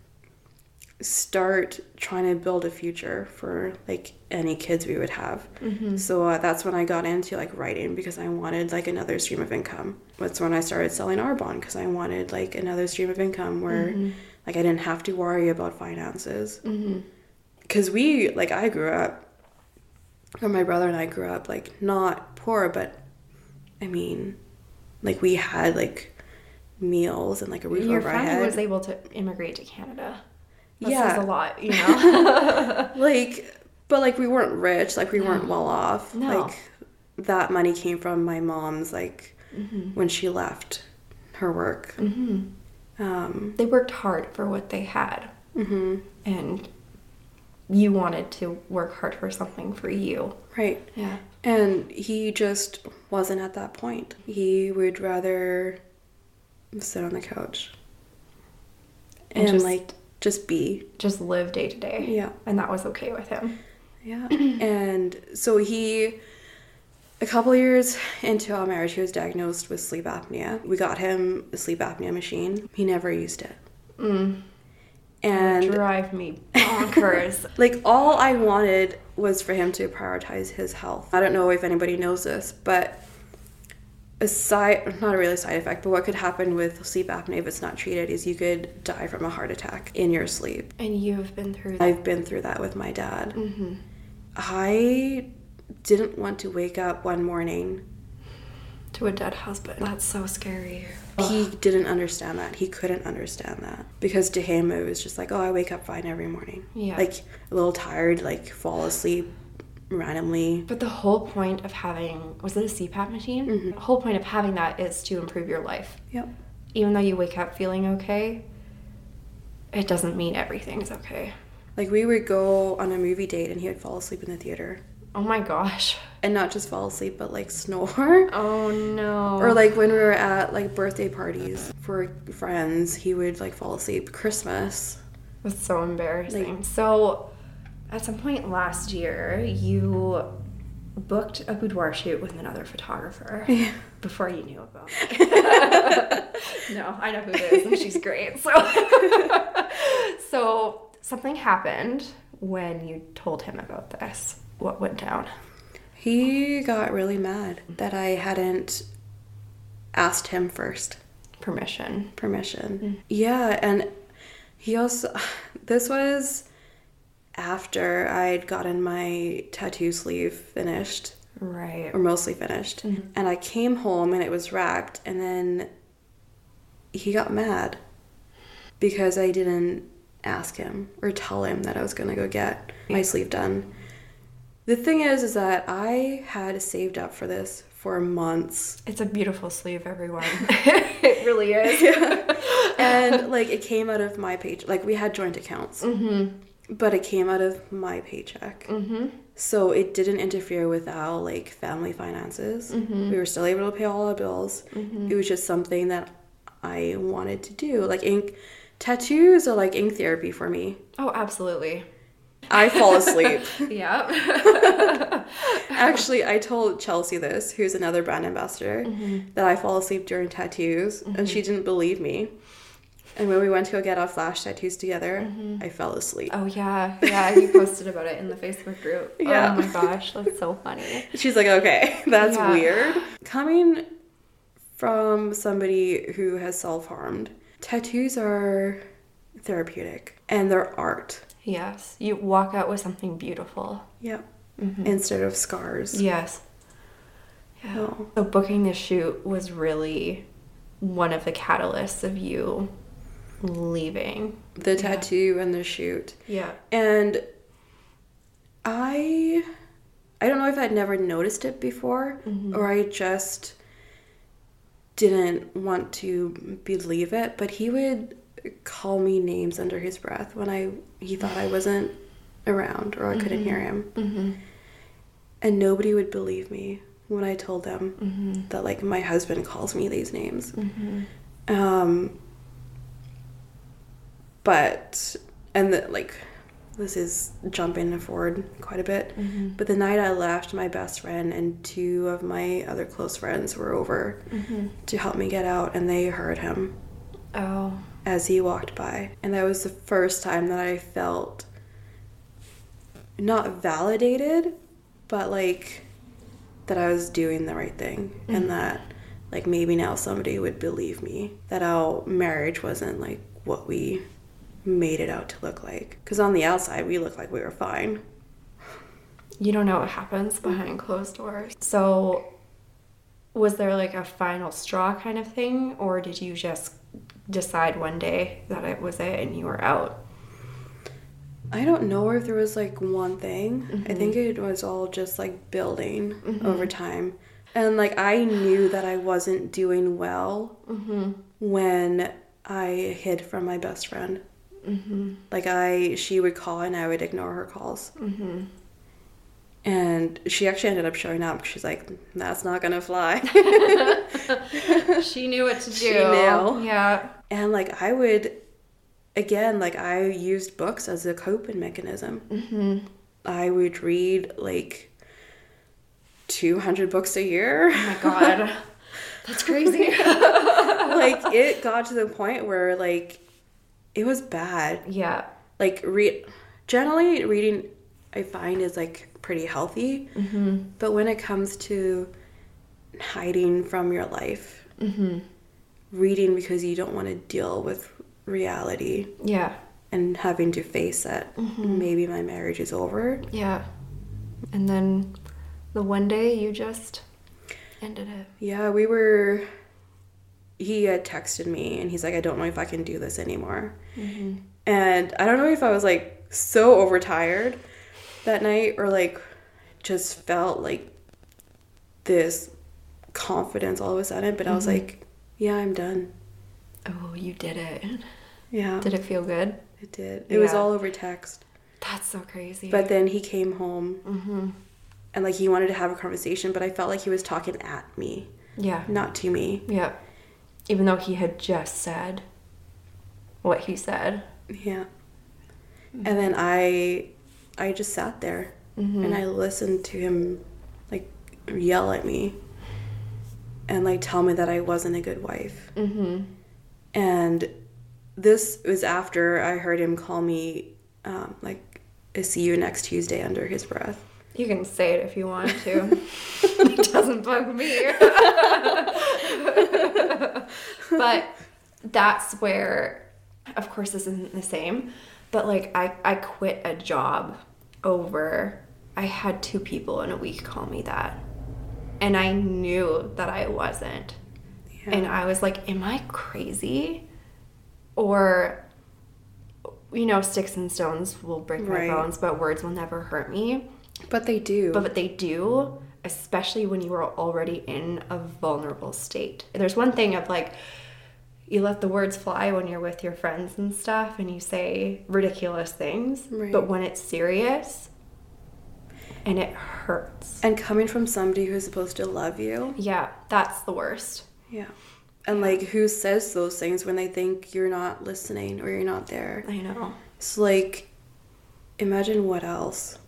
start trying to build a future for like any kids we would have. Mm-hmm. So uh, that's when I got into like writing because I wanted like another stream of income. That's when I started selling Arbonne because I wanted like another stream of income where mm-hmm. like I didn't have to worry about finances. Because mm-hmm. we like I grew up, or my brother and I grew up like not poor, but I mean, like we had like meals and like a roof Your over our head. was able to immigrate to Canada. That yeah, a lot, you know. like, but like we weren't rich, like we weren't well off. No. Like that money came from my mom's like mm-hmm. when she left her work. Mm-hmm. Um, they worked hard for what they had, mm-hmm. and you wanted to work hard for something for you. Right. Yeah. And he just wasn't at that point. He would rather sit on the couch and, and just, like just be just live day to day yeah and that was okay with him yeah and so he a couple years into our marriage he was diagnosed with sleep apnea we got him a sleep apnea machine he never used it mm. And drive me bonkers like all i wanted was for him to prioritize his health i don't know if anybody knows this but a side not a really side effect but what could happen with sleep apnea if it's not treated is you could die from a heart attack in your sleep and you've been through that i've been through that with my dad mm-hmm. i didn't want to wake up one morning to a dead husband. That's so scary. He didn't understand that. He couldn't understand that. Because to him, it was just like, oh, I wake up fine every morning. Yeah. Like a little tired, like fall asleep randomly. But the whole point of having was it a CPAP machine? Mm-hmm. The whole point of having that is to improve your life. Yep. Even though you wake up feeling okay, it doesn't mean everything's okay. Like we would go on a movie date and he would fall asleep in the theater. Oh my gosh. And not just fall asleep, but like snore. Oh no. Or like when we were at like birthday parties for friends, he would like fall asleep. Christmas. That's so embarrassing. so, at some point last year, you booked a boudoir shoot with another photographer before you knew about it. no, I know who it is, and she's great. So, so something happened when you told him about this. What went down? He got really mad that I hadn't asked him first Permission. permission. Mm. Yeah, and he also this was after I'd gotten my tattoo sleeve finished Right. or mostly finished. Mm-hmm. And I came home and it was wrapped and then he got mad because I didn't ask him or tell him that I was to go get my sleeve done. The thing is is that I had saved up for this for months. It's a beautiful sleeve, everyone. it really is. and like it came out of my page like we had joint accounts. Mm-hmm. But it came out of my paycheck. Mm-hmm. So it didn't interfere with our like family finances. Mm-hmm. We were still able to pay all our bills. Mm-hmm. It was just something that I wanted to do. Like ink tattoos are like ink therapy for me. Oh, absolutely. I fall asleep. Yeah. Actually, I told Chelsea this, who's another brand ambassador, mm-hmm. that I fall asleep during tattoos, and she mm-hmm. didn't believe me. And when we went to go get our flash tattoos together, mm-hmm. I fell asleep. Oh yeah, yeah. You posted about it in the Facebook group. Oh yeah. Oh my gosh, that's so funny. She's like, okay, that's Yeah. weird. Coming from somebody who has self harmed, tattoos are therapeutic and they're art. Yes, you walk out with something beautiful. Yep. Mm-hmm. Instead of scars. Yes. Yeah. No. So booking the shoot was really one of the catalysts of you leaving. The tattoo and the shoot. Yeah. And I I don't know if I'd never noticed it before mm-hmm. or I just didn't want to believe it, but he would call me names under his breath when I he thought I wasn't around or I couldn't hear mm-hmm. him. Mm-hmm. And nobody would believe me when I told them mm-hmm. that like my husband calls me these names. Mm-hmm. Um but and the, like this is jumping forward quite a bit. But the night I left, my best friend and two of my other close friends were over to help me get out, and they heard him Oh. As he walked by. And that was the first time that I felt not validated, but like that I was doing the right thing mm-hmm. and that like maybe now somebody would believe me that our marriage wasn't like what we made it out to look like. Because on the outside, we looked like we were fine. You don't know what happens behind closed doors. So, was there like a final straw kind of thing, or did you just decide one day that it was it and you were out? I don't know if there was like one thing. I think mm-hmm. it was all just like building mm-hmm. over time. And like I knew that I wasn't doing well mm-hmm. when I hid from my best friend. Like I, she would call and I would ignore her calls. And she actually ended up showing up. She's like, "That's not gonna fly." she knew what to do. She knew. Yeah. and like I would, again, like I used books as a coping mechanism. Mm-hmm. I would read like 200 books a year. Oh my god. That's crazy. like it got to the point where like it was bad. yeah. Like read generally reading I find is like pretty healthy. Mm-hmm. But when it comes to hiding from your life, Mm-hmm. reading because you don't want to deal with reality Yeah. and having to face that maybe my marriage is over. Yeah. And then the one day you just Ended it. Yeah, we were. He had texted me and he's like, I don't know if I can do this anymore. Mm-hmm. And I don't know if I was like so overtired that night or like just felt like this confidence all of a sudden, but I was Mm-hmm. like, yeah, I'm done. Oh, you did it. Yeah, Did it feel good? it did. It was all over text. That's so crazy. But then he came home mm-hmm. and like he wanted to have a conversation, but I felt like he was talking at me, yeah, not to me. yeah. Even though he had just said what he said. Yeah. And then I I just sat there Mm-hmm. and I listened to him like yell at me and like tell me that I wasn't a good wife. Mm-hmm. And this was after I heard him call me um, like I see you next Tuesday under his breath. You can say it if you want to. it doesn't bug me. but that's where, of course, this isn't the same. But like, I, I quit a job over, I had two people in a week call me that. And I knew that I wasn't. Yeah. And I was like, am I crazy? Or, you know, sticks and stones will break my Right. bones, but words will never hurt me. But they do. But, but they do, especially when you are already in a vulnerable state. There's one thing of like, you let the words fly when you're with your friends and stuff and you say ridiculous things. Right. But when it's serious and it hurts. and coming from somebody who's supposed to love you. Yeah, that's the worst. Yeah. And like who says those things when they think you're not listening or you're not there? I know. It's like imagine what else.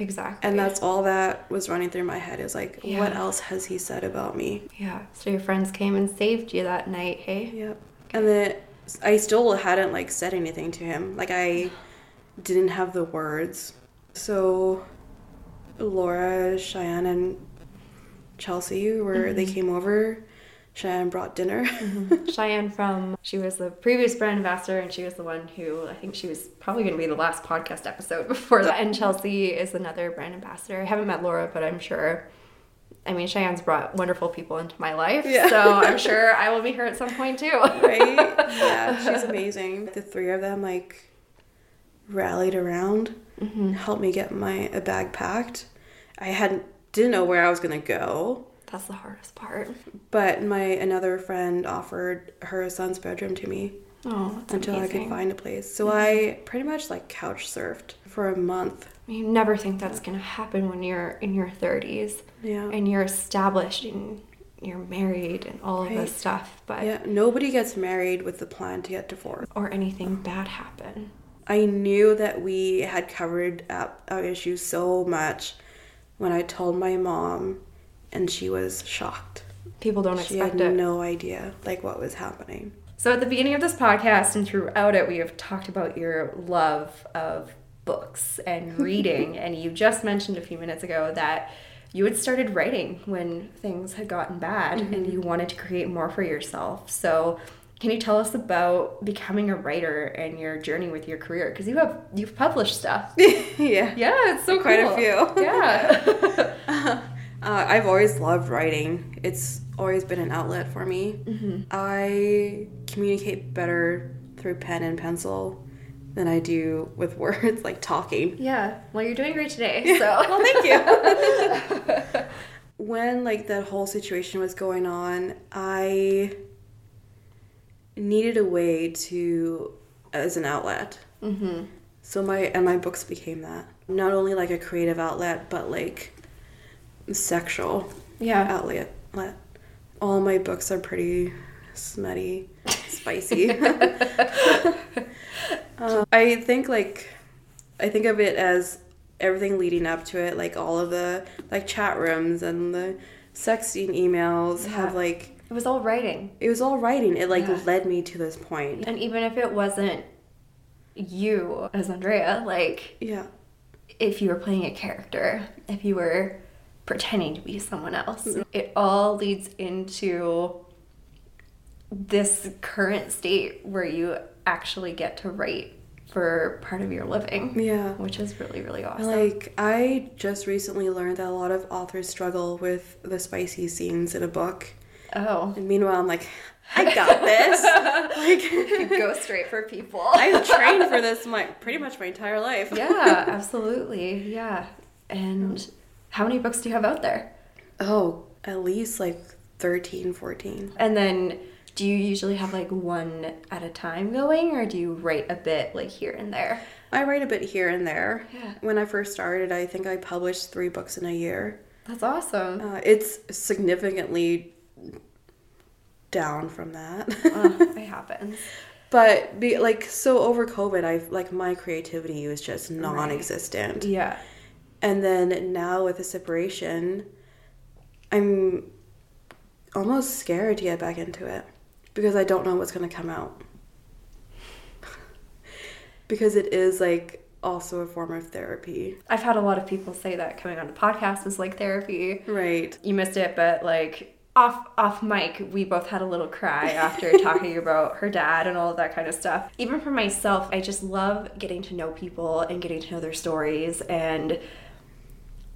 Exactly. And that's all that was running through my head is like, Yeah. what else has he said about me? Yeah. So your friends came and saved you that night, hey? Yep. And then I still hadn't like said anything to him. Like I didn't have the words. So Laura, Cheyenne, and Chelsea were they mm-hmm. came over. Cheyenne brought dinner. Mm-hmm. Cheyenne from she was the previous brand ambassador and she was the one who I think she was probably going to be the last podcast episode before that. And Chelsea is another brand ambassador. I haven't met Laura, but I'm sure. I mean, Cheyenne's brought wonderful people into my life, Yeah. so I'm sure I will meet her at some point too. right? Yeah, she's amazing. The three of them like rallied around, mm-hmm. helped me get my a bag packed. I hadn't didn't know where I was gonna go, That's the hardest part. but my another friend offered her son's bedroom to me Oh, that's until I could find a place. So I pretty much like couch surfed for a month. You never think that's to happen when you're in your 30s Yeah. and you're established and you're married and all of this stuff, but Yeah, nobody gets married with the plan to get divorced. or anything bad happen. I knew that we had covered up our issues so much when I told my mom, and she was shocked. People don't She expect had it. no idea like what was happening. So, at the beginning of this podcast and throughout it, we have talked about your love of books and reading. and you just mentioned a few minutes ago that you had started writing when things had gotten bad and mm-hmm. you wanted to create more for yourself. So, can you tell us about becoming a writer and your journey with your career? Because you have you've published stuff. yeah. Yeah, it's so Quite a few. Yeah. Uh-huh. Uh, I've always loved writing. It's always been an outlet for me. Mm-hmm. I communicate better through pen and pencil than I do with words, like talking. yeah. Well, you're doing great today. So. well, thank you. when like that whole situation was going on, I needed a way to as an outlet. mm-hmm. So my and my books became that. Not only like a creative outlet, but like sexual Yeah. outlet. All my books are pretty smutty, spicy. Um, I think like I think of it as everything leading up to it, like all of the like chat rooms and the sexting emails have like It was all writing. it was all writing. It like Yeah. led me to this point. And even if it wasn't you as Andrea, like Yeah. if you were playing a character, if you were pretending to be someone else, it all leads into this current state where you actually get to write for part of your living. Yeah. Which is really, really awesome. Like, I just recently learned that a lot of authors struggle with the spicy scenes in a book. oh. And meanwhile, I'm like, I got this. like, Go straight for people. I've trained for this my pretty much my entire life. yeah, absolutely. Yeah. And how many books do you have out there? Oh, at least like 13, 14. And then do you usually have like one at a time going or do you write a bit like here and there? I write a bit here and there. Yeah. When I first started, I think I published three books in a year. That's awesome. Uh, it's significantly down from that. oh, it happens. but be like so over COVID, I've like my creativity was just non-existent. Yeah. And then now with the separation, I'm almost scared to get back into it because I don't know what's going to come out. because it is like also a form of therapy. I've had a lot of people say that coming on the podcast is like therapy. Right. You missed it, but like off off mic, we both had a little cry after talking about her dad and all of that kind of stuff. Even for myself, I just love getting to know people and getting to know their stories and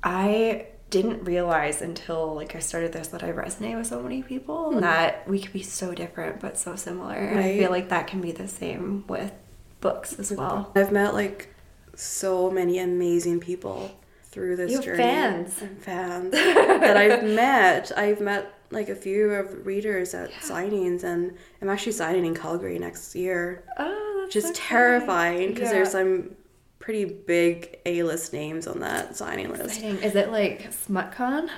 I didn't realize until like I started this that I resonate with so many people and that we could be so different but so similar. And I feel like that can be the same with books as well. I've met like so many amazing people through this You have journey. fans. And fans that I've met. I've met like a few of readers at signings, and I'm actually signing in Calgary next year. Oh, that's Which is so terrifying because Yeah. there's some pretty big A-list names on that signing list. exciting. Is it like SmutCon?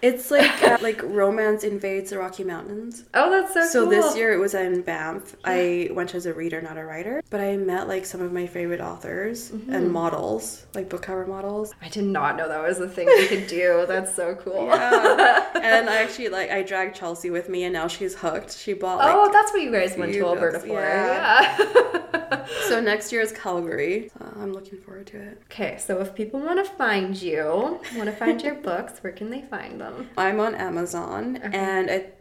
It's like uh, like romance invades the Rocky Mountains. Oh, that's so, cool. So cool. this year it was in Banff. I went as a reader, not a writer, but I met like some of my favorite authors Mm-hmm. and models, like book cover models. I did not know that was a thing we could do. That's so cool. Yeah. and I actually like I dragged Chelsea with me, and now she's hooked. She bought like oh, that's what you guys went to Alberta books, for. yeah. Yeah. So next year is Calgary. So I'm looking forward to it. okay, so if people want to find you, want to find your books, where can they find them? I'm on Amazon Uh-huh. and at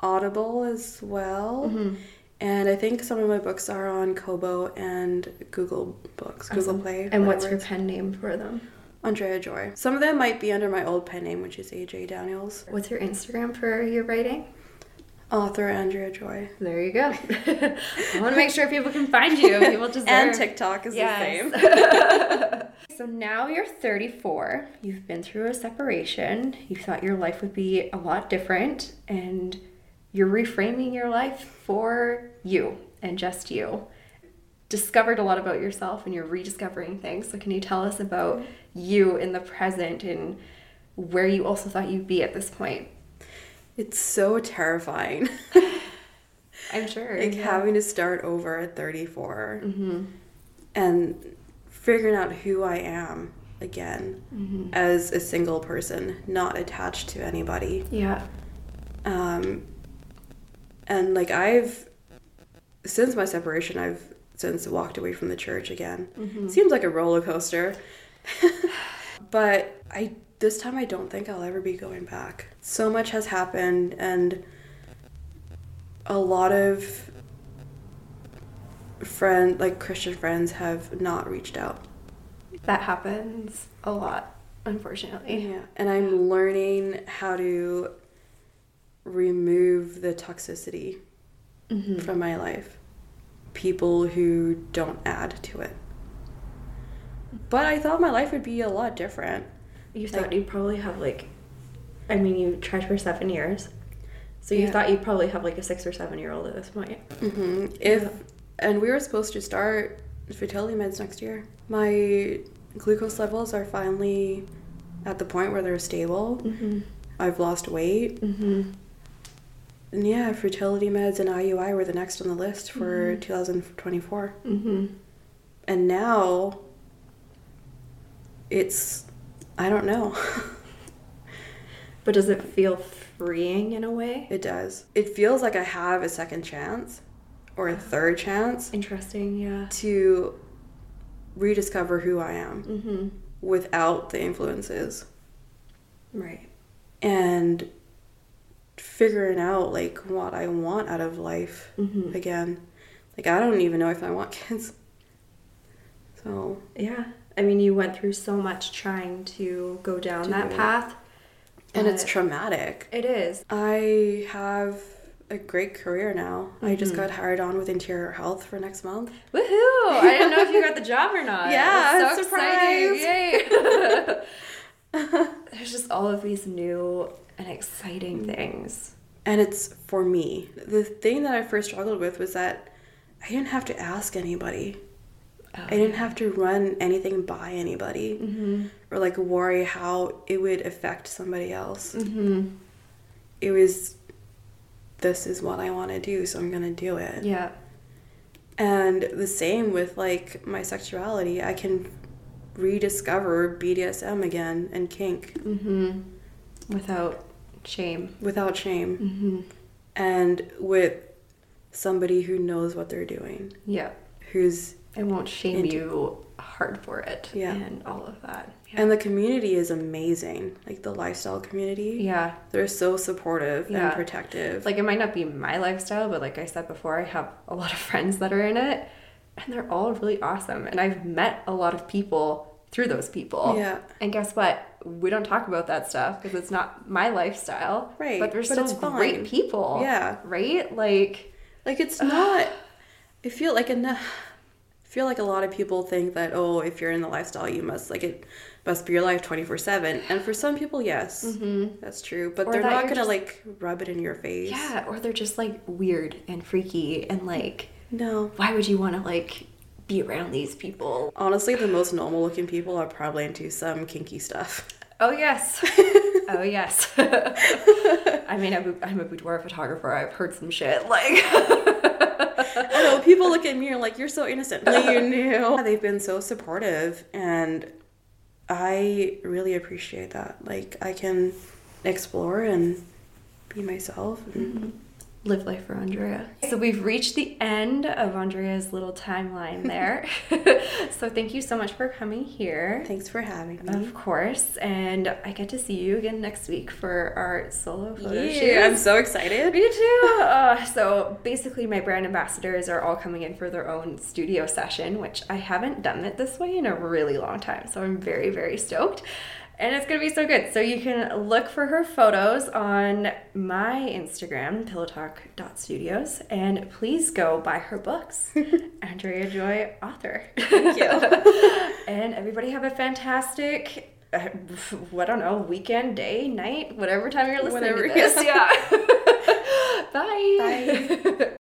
Audible as well. Mm-hmm. And I think some of my books are on Kobo and Google Books, Google Play. And what's your pen name for them? Andrea Joy. Some of them might be under my old pen name, which is AJ Daniels. What's your Instagram for your writing? Author Andrea Joy. There you go. I want to make sure people can find you. People deserve. And TikTok is Yes. the same. So now you're 34. You've been through a separation. You thought your life would be a lot different, and you're reframing your life for you and just you. Discovered a lot about yourself, and you're rediscovering things. So, can you tell us about mm-hmm. you in the present and where you also thought you'd be at this point? It's so terrifying. I'm sure. like yeah. having to start over at 34 Mm-hmm. and figuring out who I am again Mm-hmm. as a single person, not attached to anybody. Yeah. Um, and like I've since my separation, I've since walked away from the church again. Mm-hmm. Seems like a roller coaster, but I this time I don't think I'll ever be going back. So much has happened, and a lot of friend like Christian friends have not reached out. That happens a lot, unfortunately. Yeah, and I'm learning how to remove the toxicity Mm-hmm. from my life. People who don't add to it. But I thought my life would be a lot different. You thought you'd probably have like, I mean, you tried for seven years, so you Yeah. thought you'd probably have like a six or seven year old at this point. hmm If and we were supposed to start fertility meds next year. My glucose levels are finally at the point where they're stable. Mm-hmm. I've lost weight. Mm-hmm. And yeah, fertility meds and IUI were the next on the list for 2024. Mm-hmm. And now it's I don't know. But does it feel freeing in a way? it does. It feels like I have a second chance or a third chance Interesting, yeah. to rediscover who I am Mm-hmm. without the influences Right. and figuring out like what I want out of life Mm-hmm. again. Like I don't even know if I want kids. So Yeah. I mean, you went through so much trying to go down To that path. and it's traumatic. It is. I have a great career now. I just Mm-hmm. got hired on with Interior Health for next month. Woohoo! I didn't know if you got the job or not. Yeah, so surprise. exciting. Yay. There's just all of these new and exciting Mm. things. And it's for me. The thing that I first struggled with was that I didn't have to ask anybody. Oh, I didn't have to run anything by anybody Mm-hmm. or like worry how it would affect somebody else. Mm-hmm. It was, this is what I want to do, so I'm going to do it. Yeah. And the same with like my sexuality. I can rediscover BDSM again and kink Mm-hmm. Without shame. without shame Mm-hmm. and with somebody who knows what they're doing, Yeah. who's It won't shame Into- you hard for it. Yeah. And all of that. Yeah. and the community is amazing. Like the lifestyle community. yeah. They're so supportive Yeah. and protective. Like it might not be my lifestyle, but like I said before, I have a lot of friends that are in it and they're all really awesome. And I've met a lot of people through those people. Yeah. And guess what? We don't talk about that stuff because it's not my lifestyle. Right, But they're but still fine. great people. Yeah. Right? Like, Like it's not. I feel like enough. Feel like a lot of people think that oh, if you're in the lifestyle, you must like it must be your life twenty four seven. And for some people, yes, mm-hmm. that's true. But Or they're not gonna just- like rub it in your face. yeah. Or they're just like weird and freaky and like, No. why would you want to like be around these people? Honestly, the most normal looking people are probably into some kinky stuff. Oh yes. oh yes. I mean, I'm a, I'm a boudoir photographer. I've heard some shit. Like, I know people look at me and like, "You're so innocent." Like you knew. They've been so supportive, and I really appreciate that. Like I can explore and be myself. And mm-hmm. Live life for Andrea. So we've reached the end of Andrea's little timeline there. so thank you so much for coming here. Thanks for having me. Of course, and I get to see you again next week for our solo photo Yeah, I'm so excited. Me too. Uh, so basically, my brand ambassadors are all coming in for their own studio session, which I haven't done it this way in a really long time. So I'm very, very stoked. And it's gonna be so good. So you can look for her photos on my Instagram, pillowtalk.studios, and please go buy her books. Andrea Joy, author. Thank you. and everybody have a fantastic, uh, I don't know, weekend, day, night, whatever time you're listening Whatever, to this. Yeah. Bye. Bye.